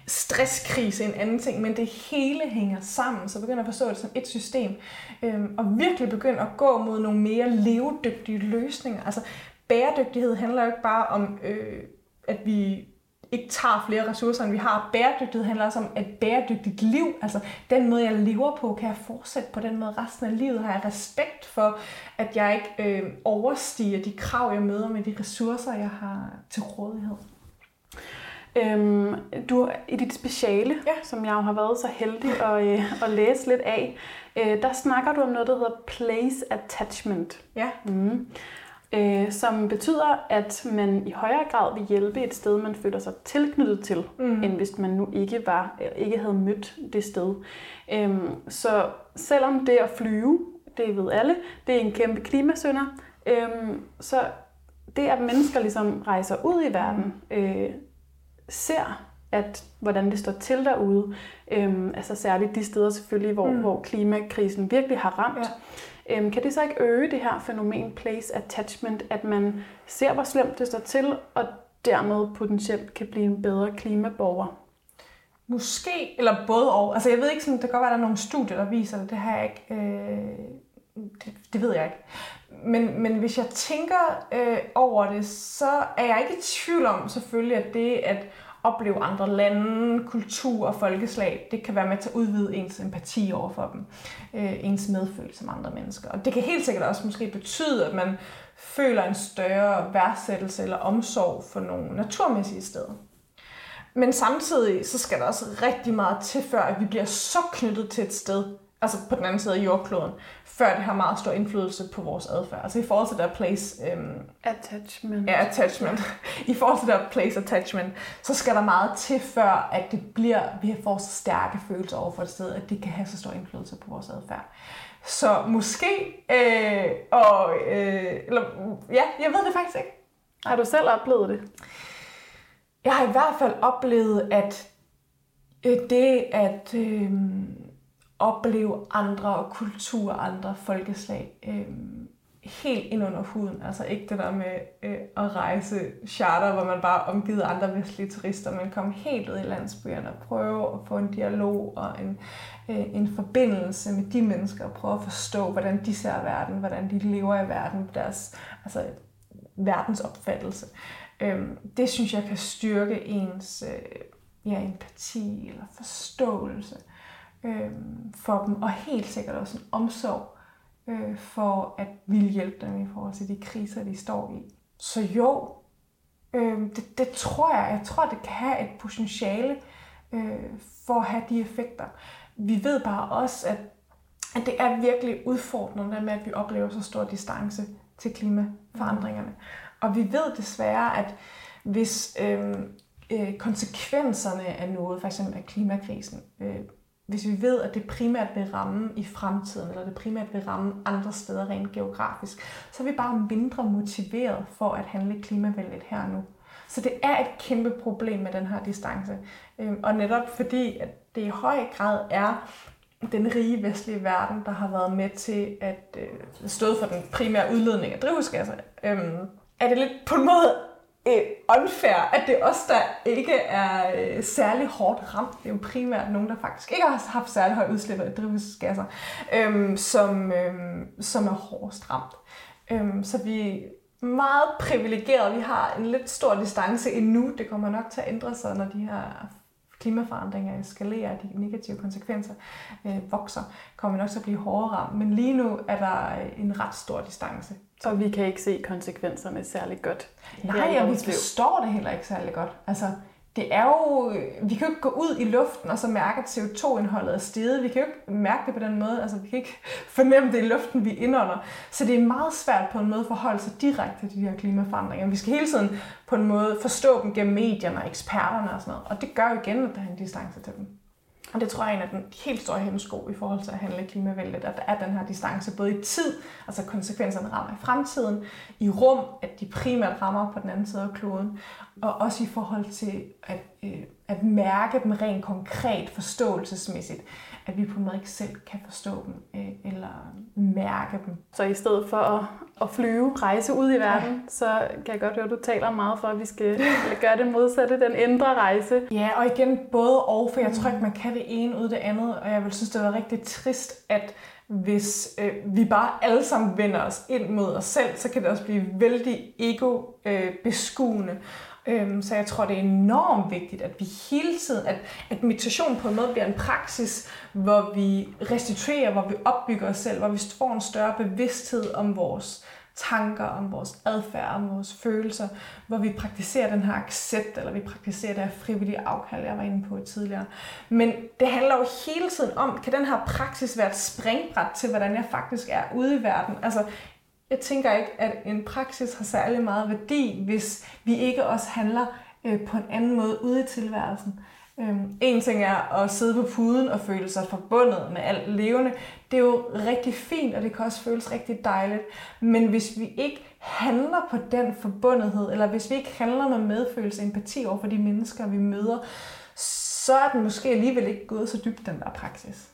stresskrise en anden ting, men det hele hænger sammen, så begynder at forstå det som et system, øhm, og virkelig begynder at gå mod nogle mere levedygtige løsninger. Altså bæredygtighed handler jo ikke bare om, øh, at vi ikke tager flere ressourcer, end vi har. Bæredygtighed handler også om et bæredygtigt liv. Altså den måde, jeg lever på, kan jeg fortsætte på den måde resten af livet? Har jeg respekt for, at jeg ikke øh, overstiger de krav, jeg møder med de ressourcer, jeg har til rådighed? Øhm, du i dit speciale, ja. som jeg jo har været så heldig at, øh, at læse lidt af, øh, der snakker du om noget, der hedder place attachment. Ja. Mm øh, som betyder, at man i højere grad vil hjælpe et sted, man føler sig tilknyttet til, mm. end hvis man nu ikke var ikke havde mødt det sted. Øhm, så selvom det at flyve, det ved alle, det er en kæmpe klimasønder, øhm, så det at mennesker ligesom rejser ud i verden, øh, ser at hvordan det står til derude, øhm, altså særligt de steder selvfølgelig, hvor, mm. hvor klimakrisen virkelig har ramt, ja Øhm, kan det så ikke øge det her fænomen place attachment, at man ser, hvor slemt det står til, og dermed potentielt kan blive en bedre klimaborger? Måske, eller både og. Altså jeg ved ikke, sådan, det kan godt være, at der er nogle studier, der viser det. Det har jeg ikke... Øh, det, det ved jeg ikke. Men, men hvis jeg tænker øh, over det, så er jeg ikke i tvivl om selvfølgelig, at det at opleve andre lande, kultur og folkeslag, det kan være med til at udvide ens empati over for dem, øh, ens medfølelse med andre mennesker. Og det kan helt sikkert også måske betyde, at man føler en større værdsættelse eller omsorg for nogle naturmæssige steder. Men samtidig så skal der også rigtig meget til, før at vi bliver så knyttet til et sted, altså på den anden side af jordkloden, før det har meget stor indflydelse på vores adfærd. Altså i forhold til der place... Øhm, attachment. Ja, attachment. I forhold til der place attachment, så skal der meget til, før at det bliver, vi får så stærke følelser over for et sted, at det kan have så stor indflydelse på vores adfærd. Så måske, øh, og, øh, eller, ja, jeg ved det faktisk ikke. Har du selv oplevet det? Jeg har i hvert fald oplevet, at øh, det at øh, opleve andre og kultur, andre folkeslag, øh, helt ind under huden. Altså ikke det der med øh, at rejse charter, hvor man bare omgivet andre vestlige turister, men komme helt ud i landsbyerne og prøve at få en dialog og en, øh, en forbindelse med de mennesker, og prøve at forstå, hvordan de ser verden, hvordan de lever i verden, deres altså, verdensopfattelse. Øh, det synes jeg kan styrke ens øh, ja, empati eller forståelse øh, Øh, for dem, og helt sikkert også en omsorg øh, for at ville hjælpe dem i forhold til de kriser, de står i. Så jo, øh, det, det tror jeg. Jeg tror, det kan have et potentiale øh, for at have de effekter. Vi ved bare også, at, at det er virkelig udfordrende med, at vi oplever så stor distance til klimaforandringerne. Og vi ved desværre, at hvis øh, øh, konsekvenserne af noget, f.eks. af klimakrisen, øh, hvis vi ved, at det primært vil ramme i fremtiden, eller det primært vil ramme andre steder rent geografisk, så er vi bare mindre motiveret for at handle klimavenligt her nu. Så det er et kæmpe problem med den her distance. Øhm, og netop fordi, at det i høj grad er den rige vestlige verden, der har været med til at øh, stå for den primære udledning af drivhusgasser, øhm, er det lidt på en måde øh, unfair, at det er os, der ikke er øh, særlig hårdt ramt. Det er jo primært nogen, der faktisk ikke har haft særlig høj udslip af drivhusgasser, øh, som, øh, som er hårdest ramt. Øh, så vi er meget privilegerede. Vi har en lidt stor distance endnu. Det kommer nok til at ændre sig, når de her klimaforandringer eskalerer, de negative konsekvenser øh, vokser, kommer nok til at blive hårdere ramt. Men lige nu er der øh, en ret stor distance. Og vi kan ikke se konsekvenserne særlig godt. Nej, og vi forstår det heller ikke særlig godt. Altså, det er jo, vi kan jo ikke gå ud i luften og så mærke, at CO2-indholdet er steget. Vi kan jo ikke mærke det på den måde. Altså, vi kan ikke <laughs> fornemme det i luften, vi indånder. Så det er meget svært på en måde at forholde sig direkte til de her klimaforandringer. Vi skal hele tiden på en måde forstå dem gennem medierne og eksperterne og sådan noget. Og det gør jo igen, at der er en distance til dem. Og det tror jeg er en af den helt store hemmesko i forhold til at handle klimavældet, at der er den her distance både i tid, altså konsekvenserne rammer i fremtiden, i rum, at de primært rammer på den anden side af kloden, og også i forhold til at, øh, at mærke dem rent konkret forståelsesmæssigt at vi på en måde ikke selv kan forstå dem øh, eller mærke dem. Så i stedet for at, at flyve, rejse ud i verden, ja. så kan jeg godt høre, at du taler meget for, at vi skal gøre det modsatte, den indre rejse. Ja, og igen både og, for jeg tror ikke, man kan det ene ud det andet, og jeg vil synes, det var rigtig trist, at hvis øh, vi bare alle sammen vender os ind mod os selv, så kan det også blive vældig ego-beskuende. Øh, Øhm, så jeg tror, det er enormt vigtigt, at vi hele tiden, at, at meditation på en måde bliver en praksis, hvor vi restituerer, hvor vi opbygger os selv, hvor vi får en større bevidsthed om vores tanker, om vores adfærd, om vores følelser, hvor vi praktiserer den her accept, eller vi praktiserer det her frivillige afkald, jeg var inde på tidligere. Men det handler jo hele tiden om, kan den her praksis være et springbræt til, hvordan jeg faktisk er ude i verden? Altså, jeg tænker ikke, at en praksis har særlig meget værdi, hvis vi ikke også handler øh, på en anden måde ude i tilværelsen. Øhm, en ting er at sidde på puden og føle sig forbundet med alt levende. Det er jo rigtig fint, og det kan også føles rigtig dejligt. Men hvis vi ikke handler på den forbundethed, eller hvis vi ikke handler med medfølelse og empati over for de mennesker, vi møder, så er den måske alligevel ikke gået så dybt, den der praksis.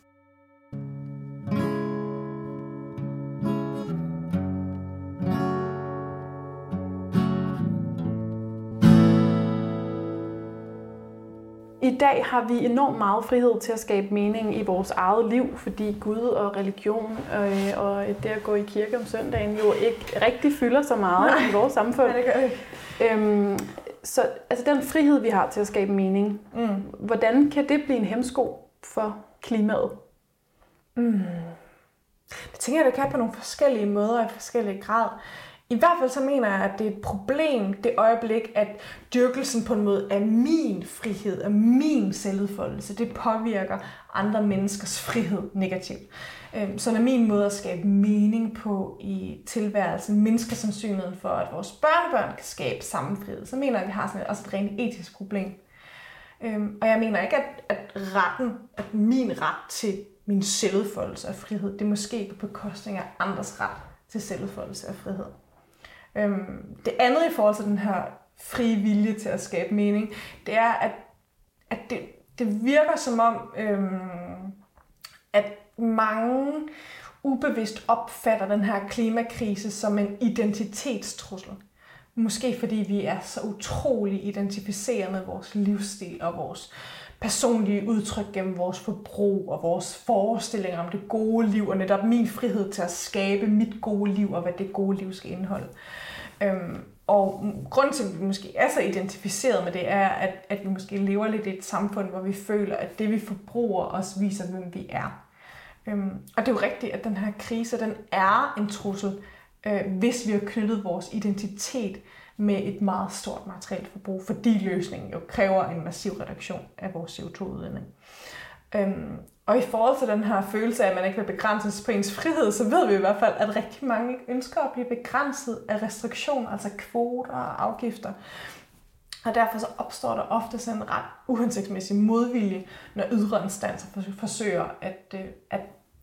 I dag har vi enormt meget frihed til at skabe mening i vores eget liv, fordi Gud og religion øh, og det at gå i kirke om søndagen jo ikke rigtig fylder så meget Nej. i vores samfund. Ja, det gør det. Øhm, så altså den frihed, vi har til at skabe mening, mm. hvordan kan det blive en hemsko for klimaet? Mm. Det tænker jeg, det kan på nogle forskellige måder og i forskellige grad. I hvert fald så mener jeg, at det er et problem det øjeblik, at dyrkelsen på en måde er min frihed, er min selvudfoldelse. Det påvirker andre menneskers frihed negativt. Øhm, så når min måde at skabe mening på i tilværelsen mindsker sandsynligheden for, at vores børnebørn kan skabe samme frihed, så mener jeg, at vi har sådan et, også et rent etisk problem. Øhm, og jeg mener ikke, at, at retten, at min ret til min selvudfoldelse og frihed, det måske på bekostning af andres ret til selvudfoldelse og frihed. Øhm, det andet i forhold til den her frie vilje til at skabe mening, det er, at, at det, det virker som om, øhm, at mange ubevidst opfatter den her klimakrise som en identitetstrussel. Måske fordi vi er så utrolig identificeret med vores livsstil og vores personlige udtryk gennem vores forbrug og vores forestillinger om det gode liv, og netop min frihed til at skabe mit gode liv og hvad det gode liv skal indeholde. Øhm, og grunden til, at vi måske er så identificeret med det, er, at, at vi måske lever lidt i et samfund, hvor vi føler, at det vi forbruger også viser, hvem vi er. Øhm, og det er jo rigtigt, at den her krise, den er en trussel, øh, hvis vi har knyttet vores identitet med et meget stort materielt forbrug, fordi løsningen jo kræver en massiv reduktion af vores CO2-udledning. Øhm, og i forhold til den her følelse af, at man ikke vil begrænses på ens frihed, så ved vi i hvert fald, at rigtig mange ikke ønsker at blive begrænset af restriktioner, altså kvoter og afgifter. Og derfor så opstår der ofte sådan en ret uhensigtsmæssig modvilje, når ydre instanser forsøger at, øh, at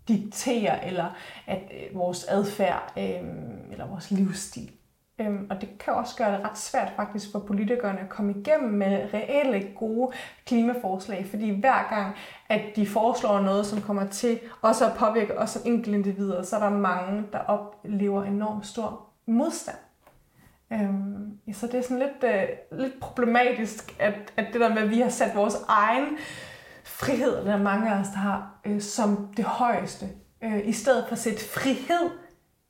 diktere eller at øh, vores adfærd øh, eller vores livsstil. Øhm, og det kan også gøre det ret svært faktisk for politikerne at komme igennem med reelle gode klimaforslag, fordi hver gang, at de foreslår noget, som kommer til også at påvirke os som enkeltindivider, så er der mange, der oplever enormt stor modstand. Øhm, så det er sådan lidt, øh, lidt problematisk, at, at det der med, at vi har sat vores egen frihed, eller mange af os, der har, øh, som det højeste, øh, i stedet for at sætte frihed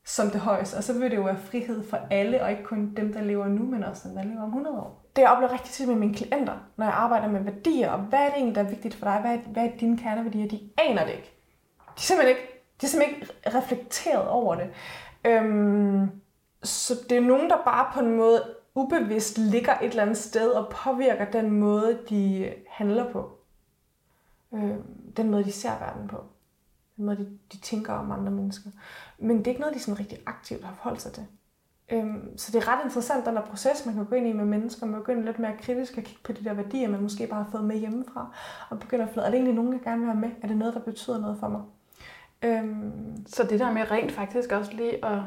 som det højeste. Og så vil det jo være frihed for alle, og ikke kun dem, der lever nu, men også dem, der lever om 100 år. Det jeg oplever rigtig tit med mine klienter, når jeg arbejder med værdier, og hvad er det egentlig, der er vigtigt for dig? Hvad er, hvad er dine kerneværdier? De aner det ikke. De er simpelthen ikke, de er simpelthen ikke reflekteret over det. Øhm, så det er nogen, der bare på en måde ubevidst ligger et eller andet sted og påvirker den måde, de handler på. Øhm, den måde, de ser verden på den måde, de, de tænker om andre mennesker. Men det er ikke noget, de sådan rigtig aktivt har forholdt sig til. Øhm, så det er ret interessant, den der proces, man kan gå ind i med mennesker. Man begynder lidt mere kritisk at kigge på de der værdier, man måske bare har fået med hjemmefra. Og begynder at flade, er det egentlig nogen, jeg gerne vil have med? Er det noget, der betyder noget for mig? Øhm, så det der med rent faktisk også lige at,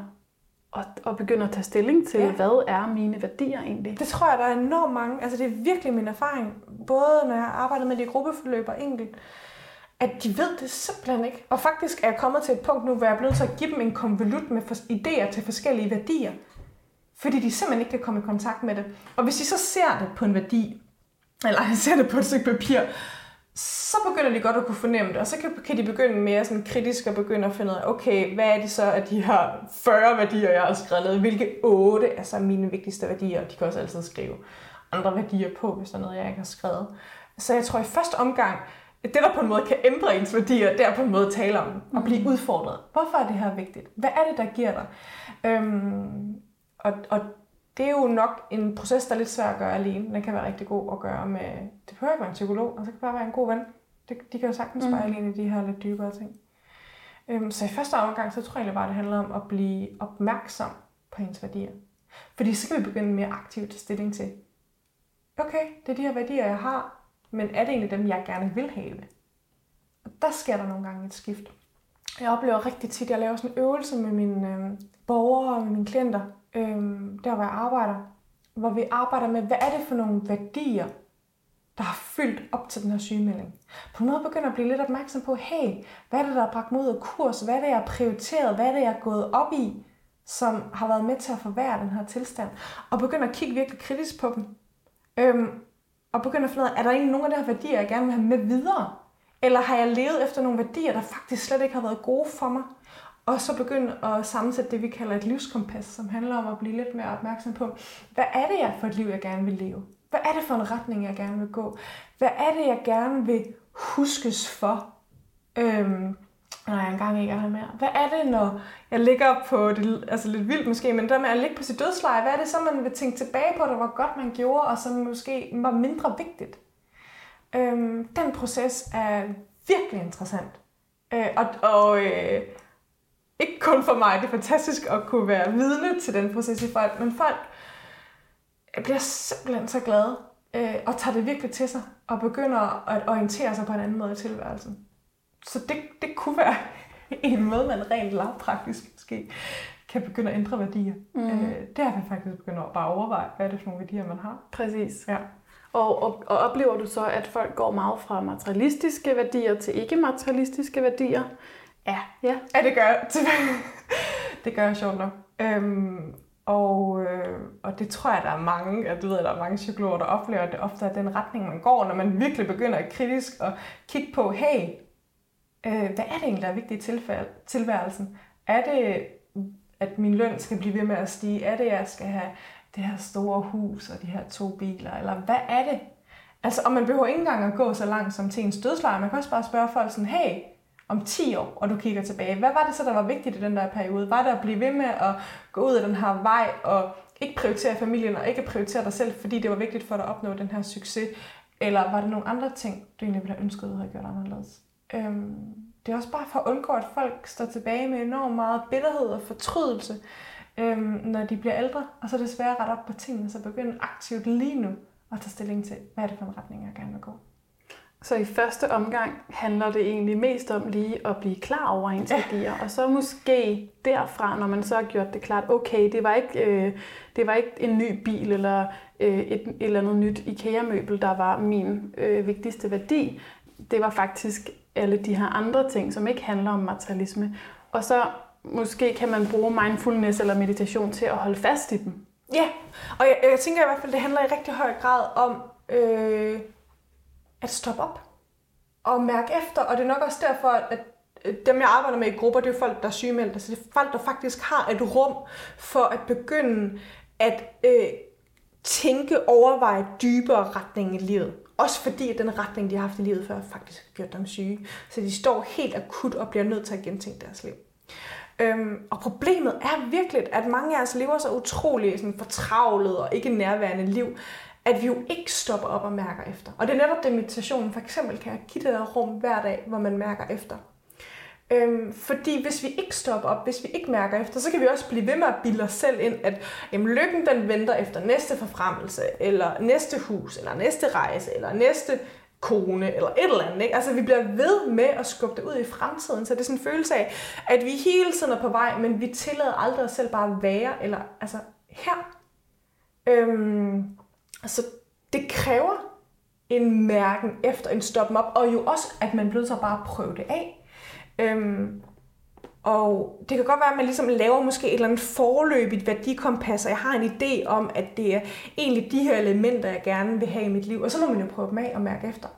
at, at begynde at tage stilling til, ja. hvad er mine værdier egentlig? Det tror jeg, der er enormt mange. Altså det er virkelig min erfaring, både når jeg har arbejdet med de gruppeforløb og enkelt at de ved det simpelthen ikke. Og faktisk er jeg kommet til et punkt nu, hvor jeg er blevet til at give dem en konvolut med idéer til forskellige værdier. Fordi de simpelthen ikke kan komme i kontakt med det. Og hvis de så ser det på en værdi, eller <laughs> ser det på et stykke papir, så begynder de godt at kunne fornemme det, og så kan, kan de begynde mere sådan kritisk at begynde at finde ud af, okay, hvad er det så, at de har 40 værdier, jeg har skrevet ned, hvilke 8 er så mine vigtigste værdier, de kan også altid skrive andre værdier på, hvis der er noget, jeg ikke har skrevet. Så jeg tror i første omgang, det, der på en måde kan ændre ens værdier, det er på en måde at tale om og blive mm. udfordret. Hvorfor er det her vigtigt? Hvad er det, der giver dig? Øhm, og, og det er jo nok en proces, der er lidt svær at gøre alene. Den kan være rigtig god at gøre med, det behøver ikke være en psykolog, og så kan det bare være en god ven. Det, de kan jo sagtens mm. spejle ind i de her lidt dybere ting. Øhm, så i første omgang, så tror jeg bare, det handler om at blive opmærksom på ens værdier. Fordi så kan vi begynde mere aktivt at stilling til, okay, det er de her værdier, jeg har, men er det egentlig dem, jeg gerne vil have? Og der sker der nogle gange et skift. Jeg oplever rigtig tit, at jeg laver sådan en øvelse med mine øh, borgere og med mine klienter, øh, der hvor jeg arbejder, hvor vi arbejder med, hvad er det for nogle værdier, der har fyldt op til den her sygemelding. På noget begynder at blive lidt opmærksom på, hey, hvad er det, der har bragt mod af kurs? Hvad er det, jeg har prioriteret? Hvad er det, jeg er gået op i, som har været med til at forværre den her tilstand? Og begynder at kigge virkelig kritisk på dem. Øhm, og begynde at finde ud af, er der egentlig nogle af de her værdier, jeg gerne vil have med videre? Eller har jeg levet efter nogle værdier, der faktisk slet ikke har været gode for mig? Og så begynde at sammensætte det, vi kalder et livskompas, som handler om at blive lidt mere opmærksom på, hvad er det jeg for et liv, jeg gerne vil leve? Hvad er det for en retning, jeg gerne vil gå? Hvad er det, jeg gerne vil huskes for? Øhm, når jeg engang ikke er her mere. Hvad er det, når jeg ligger på, det altså lidt vildt måske, men der med at ligge på sit dødsleje, hvad er det så, man vil tænke tilbage på, der var godt, man gjorde, og som måske var mindre vigtigt? Øhm, den proces er virkelig interessant. Øh, og og øh, ikke kun for mig, det er fantastisk at kunne være vidne til den proces i folk, men folk bliver simpelthen så glade øh, og tager det virkelig til sig og begynder at orientere sig på en anden måde i tilværelsen. Så det, det kunne være <laughs> en måde, man rent lavpraktisk måske kan begynde at ændre værdier. Mm. Øh, det har jeg faktisk begyndt at bare overveje, hvad er det for nogle værdier, man har. Præcis. Ja. Og, og, og oplever du så, at folk går meget fra materialistiske værdier til ikke-materialistiske værdier? Ja. Ja, ja det gør jeg. <laughs> det gør jeg sjovt nok. Øhm, og, øh, og det tror jeg, der er mange, at du ved, der er mange psykologer, der oplever, at det ofte er den retning, man går, når man virkelig begynder at kritisk at kigge på, hey, øh, hvad er det egentlig, der er vigtigt i tilværelsen? Er det, at min løn skal blive ved med at stige? Er det, at jeg skal have det her store hus og de her to biler? Eller hvad er det? Altså, og man behøver ikke engang at gå så langt som til en dødsleje. Man kan også bare spørge folk sådan, hey, om 10 år, og du kigger tilbage, hvad var det så, der var vigtigt i den der periode? Var det at blive ved med at gå ud af den her vej og ikke prioritere familien og ikke prioritere dig selv, fordi det var vigtigt for dig at opnå den her succes? Eller var det nogle andre ting, du egentlig ville have ønsket, du havde gjort anderledes? Øhm, det er også bare for at undgå, at folk står tilbage med enormt meget bitterhed og fortrydelse, øhm, når de bliver ældre, og så desværre ret op på tingene, så begynder aktivt lige nu at tage stilling til, hvad er det for en retning, jeg gerne vil gå. Så i første omgang handler det egentlig mest om lige at blive klar over ens ja. værdier, og så måske derfra, når man så har gjort det klart, okay, det var ikke, øh, det var ikke en ny bil eller øh, et, et eller andet nyt IKEA-møbel, der var min øh, vigtigste værdi. Det var faktisk alle de her andre ting, som ikke handler om materialisme. Og så måske kan man bruge mindfulness eller meditation til at holde fast i dem. Ja, og jeg, jeg tænker i hvert fald, det handler i rigtig høj grad om... Øh at stoppe op og mærke efter. Og det er nok også derfor, at øh, dem, jeg arbejder med i grupper, det er folk, der er sygemeldte. Så det er folk, der faktisk har et rum for at begynde at øh, tænke, overveje dybere retning i livet. Også fordi at den retning, de har haft i livet før, faktisk har gjort dem syge. Så de står helt akut og bliver nødt til at gentænke deres liv. Øhm, og problemet er virkelig, at mange af os lever så utrolig sådan, fortravlet og ikke nærværende liv, at vi jo ikke stopper op og mærker efter. Og det er netop det, meditationen for eksempel kan give det der rum hver dag, hvor man mærker efter. Øhm, fordi hvis vi ikke stopper op, hvis vi ikke mærker efter, så kan vi også blive ved med at bilde os selv ind, at jamen, lykken den venter efter næste forfremmelse, eller næste hus, eller næste rejse, eller næste kone, eller et eller andet. Ikke? Altså vi bliver ved med at skubbe det ud i fremtiden, så det er sådan en følelse af, at vi hele tiden er på vej, men vi tillader aldrig os selv bare at være, eller altså her. Øhm, Altså, det kræver en mærken efter en stoppen op, og jo også, at man bliver så bare prøve det af. Øhm, og det kan godt være, at man ligesom laver måske et eller andet forløbigt værdikompas, og jeg har en idé om, at det er egentlig de her elementer, jeg gerne vil have i mit liv. Og så må man jo prøve dem af og mærke efter.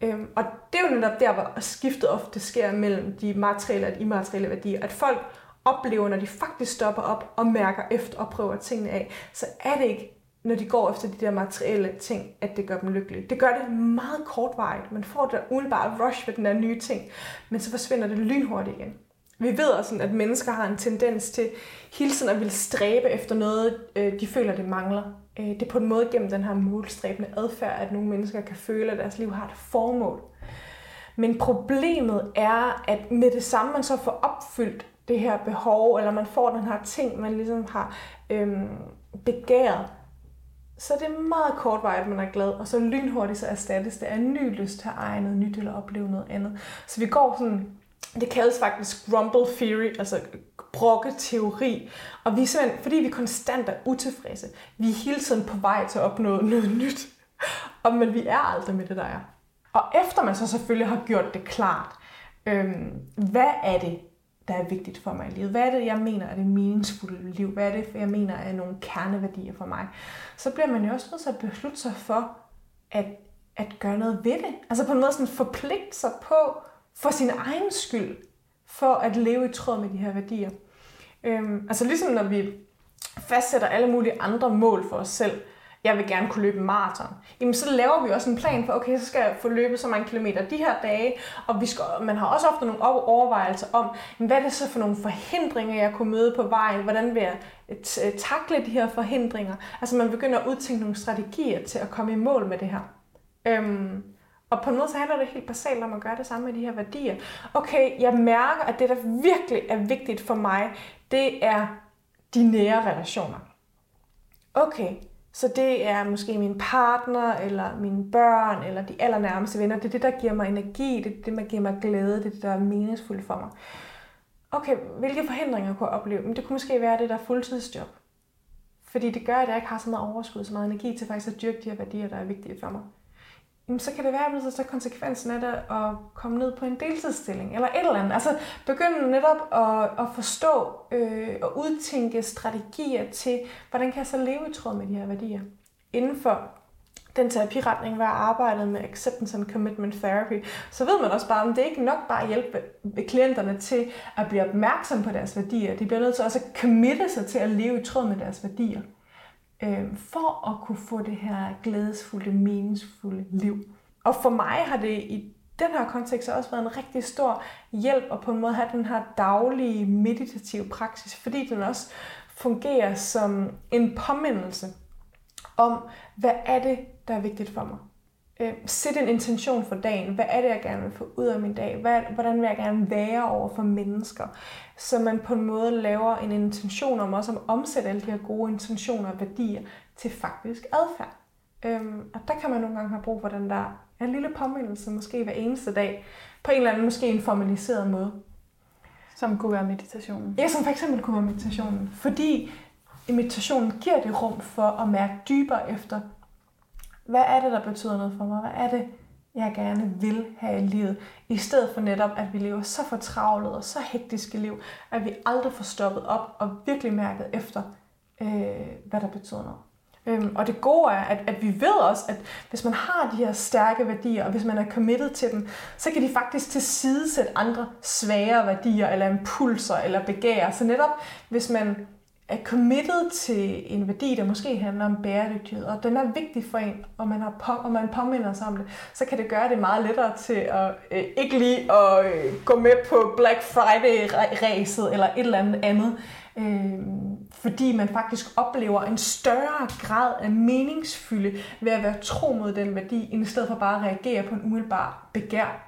Øhm, og det er jo netop der, hvor skiftet ofte sker mellem de materielle og de immaterielle værdier. At folk oplever, når de faktisk stopper op og mærker efter og prøver tingene af, så er det ikke når de går efter de der materielle ting, at det gør dem lykkelige. Det gør det meget kortvarigt. Man får det umiddelbart rush ved den der nye ting, men så forsvinder det lynhurtigt igen. Vi ved også, at mennesker har en tendens til hele tiden at ville stræbe efter noget, øh, de føler, det mangler. Øh, det er på en måde gennem den her målstræbende adfærd, at nogle mennesker kan føle, at deres liv har et formål. Men problemet er, at med det samme, man så får opfyldt det her behov, eller man får den her ting, man ligesom har øhm, begæret, så det er meget kortvarigt, man er glad, og så lynhurtigt så erstattes det af en ny lyst til at eje noget nyt eller opleve noget andet. Så vi går sådan, det kaldes faktisk grumble theory, altså brokke-teori. Og vi er simpelthen, fordi vi konstant er utilfredse, vi er hele tiden på vej til at opnå noget nyt. Og, men vi er aldrig med det, der er. Og efter man så selvfølgelig har gjort det klart, øhm, hvad er det, der er vigtigt for mig i livet? Hvad er det, jeg mener er det meningsfulde liv? Hvad er det, jeg mener er nogle kerneværdier for mig? Så bliver man jo også nødt til at beslutte sig for at, at gøre noget ved det. Altså på en måde sådan forpligte sig på for sin egen skyld, for at leve i tråd med de her værdier. Øhm, altså ligesom når vi fastsætter alle mulige andre mål for os selv, jeg vil gerne kunne løbe maraton. Jamen så laver vi også en plan for, okay, så skal jeg få løbet så mange kilometer de her dage, og vi skal, man har også ofte nogle overvejelser om, hvad er det så for nogle forhindringer, jeg kunne møde på vejen, hvordan vil jeg øh, øh, takle de her forhindringer. Altså man begynder at udtænke nogle strategier til at komme i mål med det her. Øhm, og på noget så handler det helt basalt om at gøre det samme med de her værdier. Okay, jeg mærker, at det, der virkelig er vigtigt for mig, det er de nære relationer. Okay, så det er måske min partner, eller mine børn, eller de allernærmeste venner. Det er det, der giver mig energi, det er det, der giver mig glæde, det er det, der er meningsfuldt for mig. Okay, hvilke forhindringer kunne jeg opleve? Men det kunne måske være det der fuldtidsjob. Fordi det gør, at jeg ikke har så meget overskud, så meget energi til faktisk at dyrke de her værdier, der er vigtige for mig jamen, så kan det være, at man så konsekvensen af det at komme ned på en deltidsstilling, eller et eller andet. Altså begynde netop at, at forstå øh, og udtænke strategier til, hvordan kan jeg så leve i tråd med de her værdier. Inden for den terapiretning, hvor jeg arbejdet med Acceptance and Commitment Therapy, så ved man også bare, at det er ikke nok bare at hjælpe klienterne til at blive opmærksom på deres værdier. De bliver nødt til også at committe sig til at leve i tråd med deres værdier øh, for at kunne få det her glædesfulde, meningsfulde liv. Og for mig har det i den her kontekst også været en rigtig stor hjælp at på en måde have den her daglige meditative praksis, fordi den også fungerer som en påmindelse om, hvad er det, der er vigtigt for mig øh, sæt en intention for dagen. Hvad er det, jeg gerne vil få ud af min dag? Hvad, hvordan vil jeg gerne være over for mennesker? Så man på en måde laver en intention om også at omsætte alle de her gode intentioner og værdier til faktisk adfærd. Øhm, og der kan man nogle gange have brug for den der en lille påmindelse, måske hver eneste dag, på en eller anden, måske en formaliseret måde. Som kunne være meditationen? Ja, som for eksempel kunne være meditationen. Fordi meditationen giver det rum for at mærke dybere efter, hvad er det, der betyder noget for mig? Hvad er det, jeg gerne vil have i livet? I stedet for netop, at vi lever så fortravlet og så hektiske liv, at vi aldrig får stoppet op og virkelig mærket efter, øh, hvad der betyder noget. Øhm, og det gode er, at, at vi ved også, at hvis man har de her stærke værdier, og hvis man er committed til dem, så kan de faktisk tilsidesætte andre svære værdier, eller impulser, eller begær. Så netop, hvis man er committed til en værdi, der måske handler om bæredygtighed, og den er vigtig for en, og man, har på, og man påminder sig om det, så kan det gøre det meget lettere til at øh, ikke lige at øh, gå med på Black Friday-ræset eller et eller andet andet, øh, fordi man faktisk oplever en større grad af meningsfylde ved at være tro mod den værdi, end i stedet for bare at reagere på en umiddelbar begær.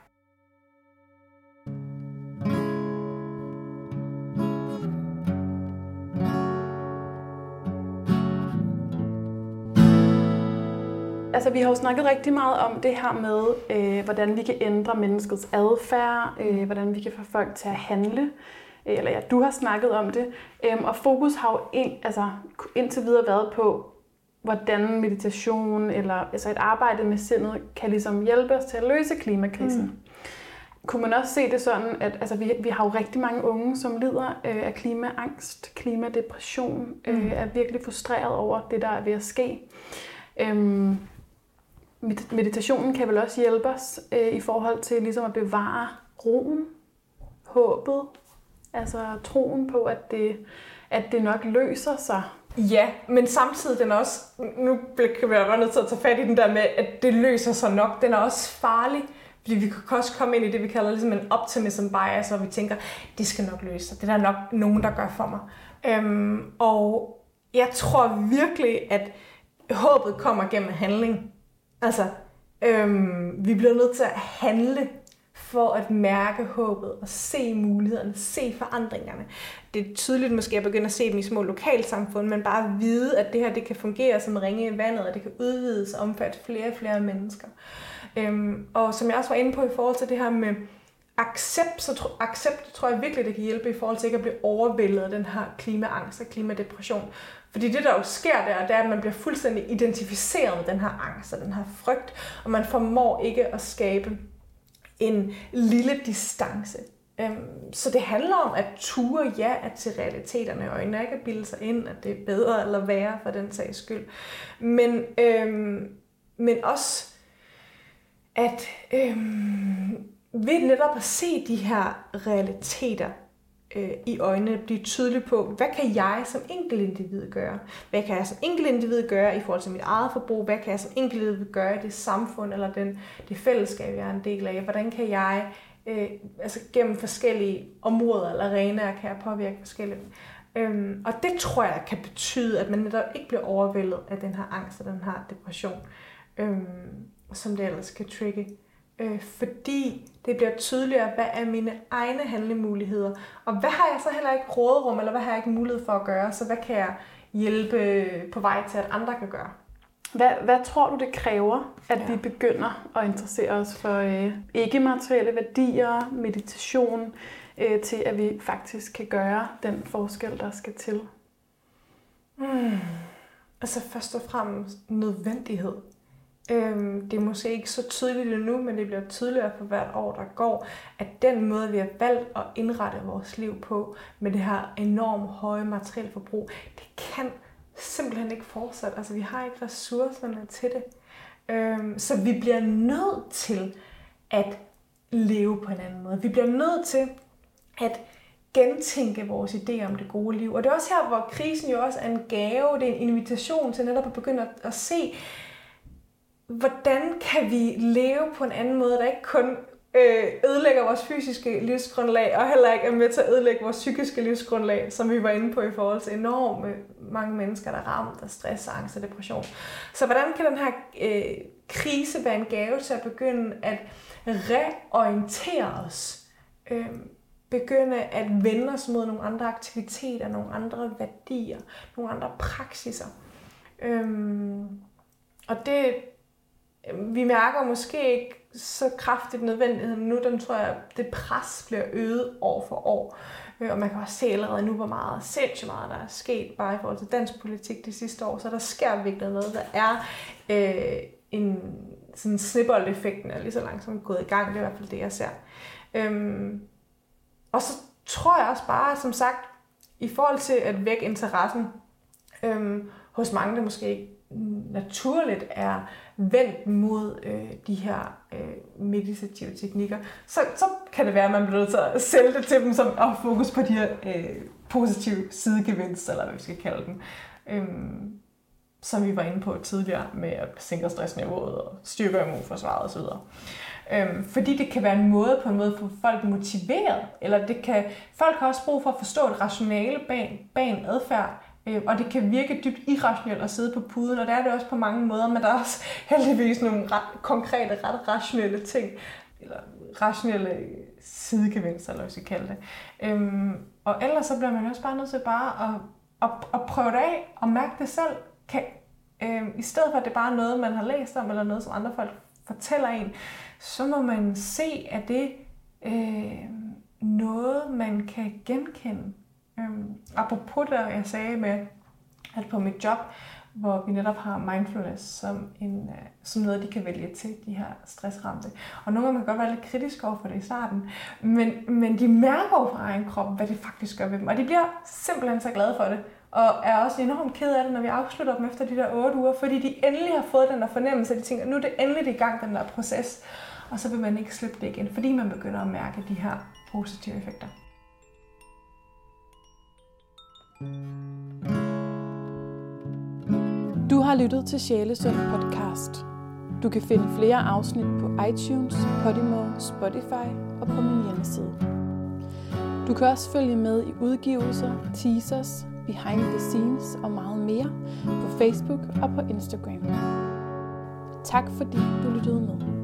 Altså, vi har jo snakket rigtig meget om det her med, øh, hvordan vi kan ændre menneskets adfærd, øh, hvordan vi kan få folk til at handle. Øh, eller ja, du har snakket om det. Øh, og fokus har jo ind, altså, indtil videre været på, hvordan meditation eller altså et arbejde med sindet kan ligesom hjælpe os til at løse klimakrisen. Mm. Kunne man også se det sådan, at altså, vi, vi har jo rigtig mange unge, som lider øh, af klimaangst, klimadepression, øh, mm. er virkelig frustreret over det, der er ved at ske. Øhm, meditationen kan vel også hjælpe os øh, i forhold til ligesom at bevare roen, håbet, altså troen på, at det, at det nok løser sig. Ja, men samtidig den også, nu kan vi være nødt til at tage fat i den der med, at det løser sig nok, den er også farlig. Fordi vi kan også komme ind i det, vi kalder ligesom en optimism bias, hvor vi tænker, det skal nok løse sig. Det er der nok nogen, der gør for mig. Øhm, og jeg tror virkelig, at håbet kommer gennem handling. Altså, øhm, vi bliver nødt til at handle for at mærke håbet og se mulighederne, se forandringerne. Det er tydeligt måske at begynde at se dem i små lokalsamfund, men bare vide, at det her det kan fungere som ringe i vandet, og det kan udvides og omfatte flere og flere mennesker. Øhm, og som jeg også var inde på i forhold til det her med accept, så tro, accept tror jeg virkelig, det kan hjælpe i forhold til ikke at blive overvældet af den her klimaangst og klimadepression. Fordi det, der jo sker der, det er, at man bliver fuldstændig identificeret med den her angst og den her frygt, og man formår ikke at skabe en lille distance. Øhm, så det handler om at ture ja at til realiteterne, og ikke at bilde sig ind, at det er bedre eller værre for den sags skyld. Men, øhm, men også at øhm, ved netop at se de her realiteter, øh, i øjnene, blive tydelig på, hvad kan jeg som enkeltindivid gøre? Hvad kan jeg som enkeltindivid gøre i forhold til mit eget forbrug? Hvad kan jeg som enkeltindivid gøre i det samfund eller den, det fællesskab, jeg er en del af? Hvordan kan jeg øh, altså gennem forskellige områder eller arenaer kan jeg påvirke forskelligt? Øhm, og det tror jeg kan betyde, at man netop ikke bliver overvældet af den her angst og den her depression, øhm, som det ellers kan trigge øh, fordi det bliver tydeligere, hvad er mine egne handlemuligheder, og hvad har jeg så heller ikke råderum, eller hvad har jeg ikke mulighed for at gøre, så hvad kan jeg hjælpe på vej til, at andre kan gøre. Hvad, hvad tror du, det kræver, at ja. vi begynder at interessere os for øh, ikke-materielle værdier, meditation, øh, til at vi faktisk kan gøre den forskel, der skal til? Hmm. Altså først og fremmest nødvendighed. Øhm, det er måske ikke så tydeligt endnu, men det bliver tydeligere for hvert år, der går, at den måde, vi har valgt at indrette vores liv på, med det her enormt høje materielle forbrug, det kan simpelthen ikke fortsætte. Altså, vi har ikke ressourcerne til det. Øhm, så vi bliver nødt til at leve på en anden måde. Vi bliver nødt til at gentænke vores idé om det gode liv. Og det er også her, hvor krisen jo også er en gave, det er en invitation til netop at begynde at se, hvordan kan vi leve på en anden måde, der ikke kun øh, ødelægger vores fysiske livsgrundlag, og heller ikke er med til at ødelægge vores psykiske livsgrundlag, som vi var inde på i forhold til enorme mange mennesker, der er ramt af stress, angst og depression. Så hvordan kan den her øh, krise være en gave til at begynde at reorientere os? Øh, begynde at vende os mod nogle andre aktiviteter, nogle andre værdier, nogle andre praksiser. Øhm, og det, Øhm, vi mærker måske ikke så kraftigt nødvendigheden nu, den tror jeg, det pres bliver øget år for år. Øh, og man kan også se allerede nu, hvor meget, sindssygt meget, der er sket bare i forhold til dansk politik de sidste år. Så der sker virkelig noget. Der er øh, en sådan snibboldeffekten er lige så langsomt gået i gang. Det er i hvert fald det, jeg ser. Øhm, og så tror jeg også bare, som sagt, i forhold til at vække interessen øhm, hos mange, der måske ikke naturligt er vendt mod øh, de her øh, meditative teknikker, så, så kan det være, at man bliver nødt til at sælge det til dem som at fokus på de her øh, positive sidegevinster, eller hvad vi skal kalde dem. Øhm, som vi var inde på tidligere med at sænke stressniveauet og styrke immunforsvaret osv. Øhm, fordi det kan være en måde på en måde at få folk motiveret, eller det kan, folk har også brug for at forstå et rationale bag, bag en adfærd, Øh, og det kan virke dybt irrationelt at sidde på puden, og det er det også på mange måder, men der er også <laughs> heldigvis nogle ret konkrete, ret rationelle ting, eller rationelle sidegevinster, eller hvad vi kalde det. Øhm, og ellers så bliver man også bare nødt til bare at, at, at prøve det af, og mærke det selv. Kan, øhm, I stedet for, at det bare er noget, man har læst om, eller noget, som andre folk fortæller en, så må man se, at det øh, noget, man kan genkende. Øhm, apropos det, jeg sagde med, at på mit job, hvor vi netop har mindfulness som, en, øh, som noget, de kan vælge til, de her stressramte. Og nogle gange kan godt være lidt kritisk over for det i starten, men, men de mærker jo fra egen krop, hvad det faktisk gør ved dem. Og de bliver simpelthen så glade for det, og er også enormt ked af det, når vi afslutter dem efter de der otte uger, fordi de endelig har fået den der fornemmelse, at de tænker, nu er det endelig i gang, den der proces. Og så vil man ikke slippe det igen, fordi man begynder at mærke de her positive effekter. Du har lyttet til Sjælesund podcast. Du kan finde flere afsnit på iTunes, Podimo, Spotify og på min hjemmeside. Du kan også følge med i udgivelser, teasers, behind the scenes og meget mere på Facebook og på Instagram. Tak fordi du lyttede med.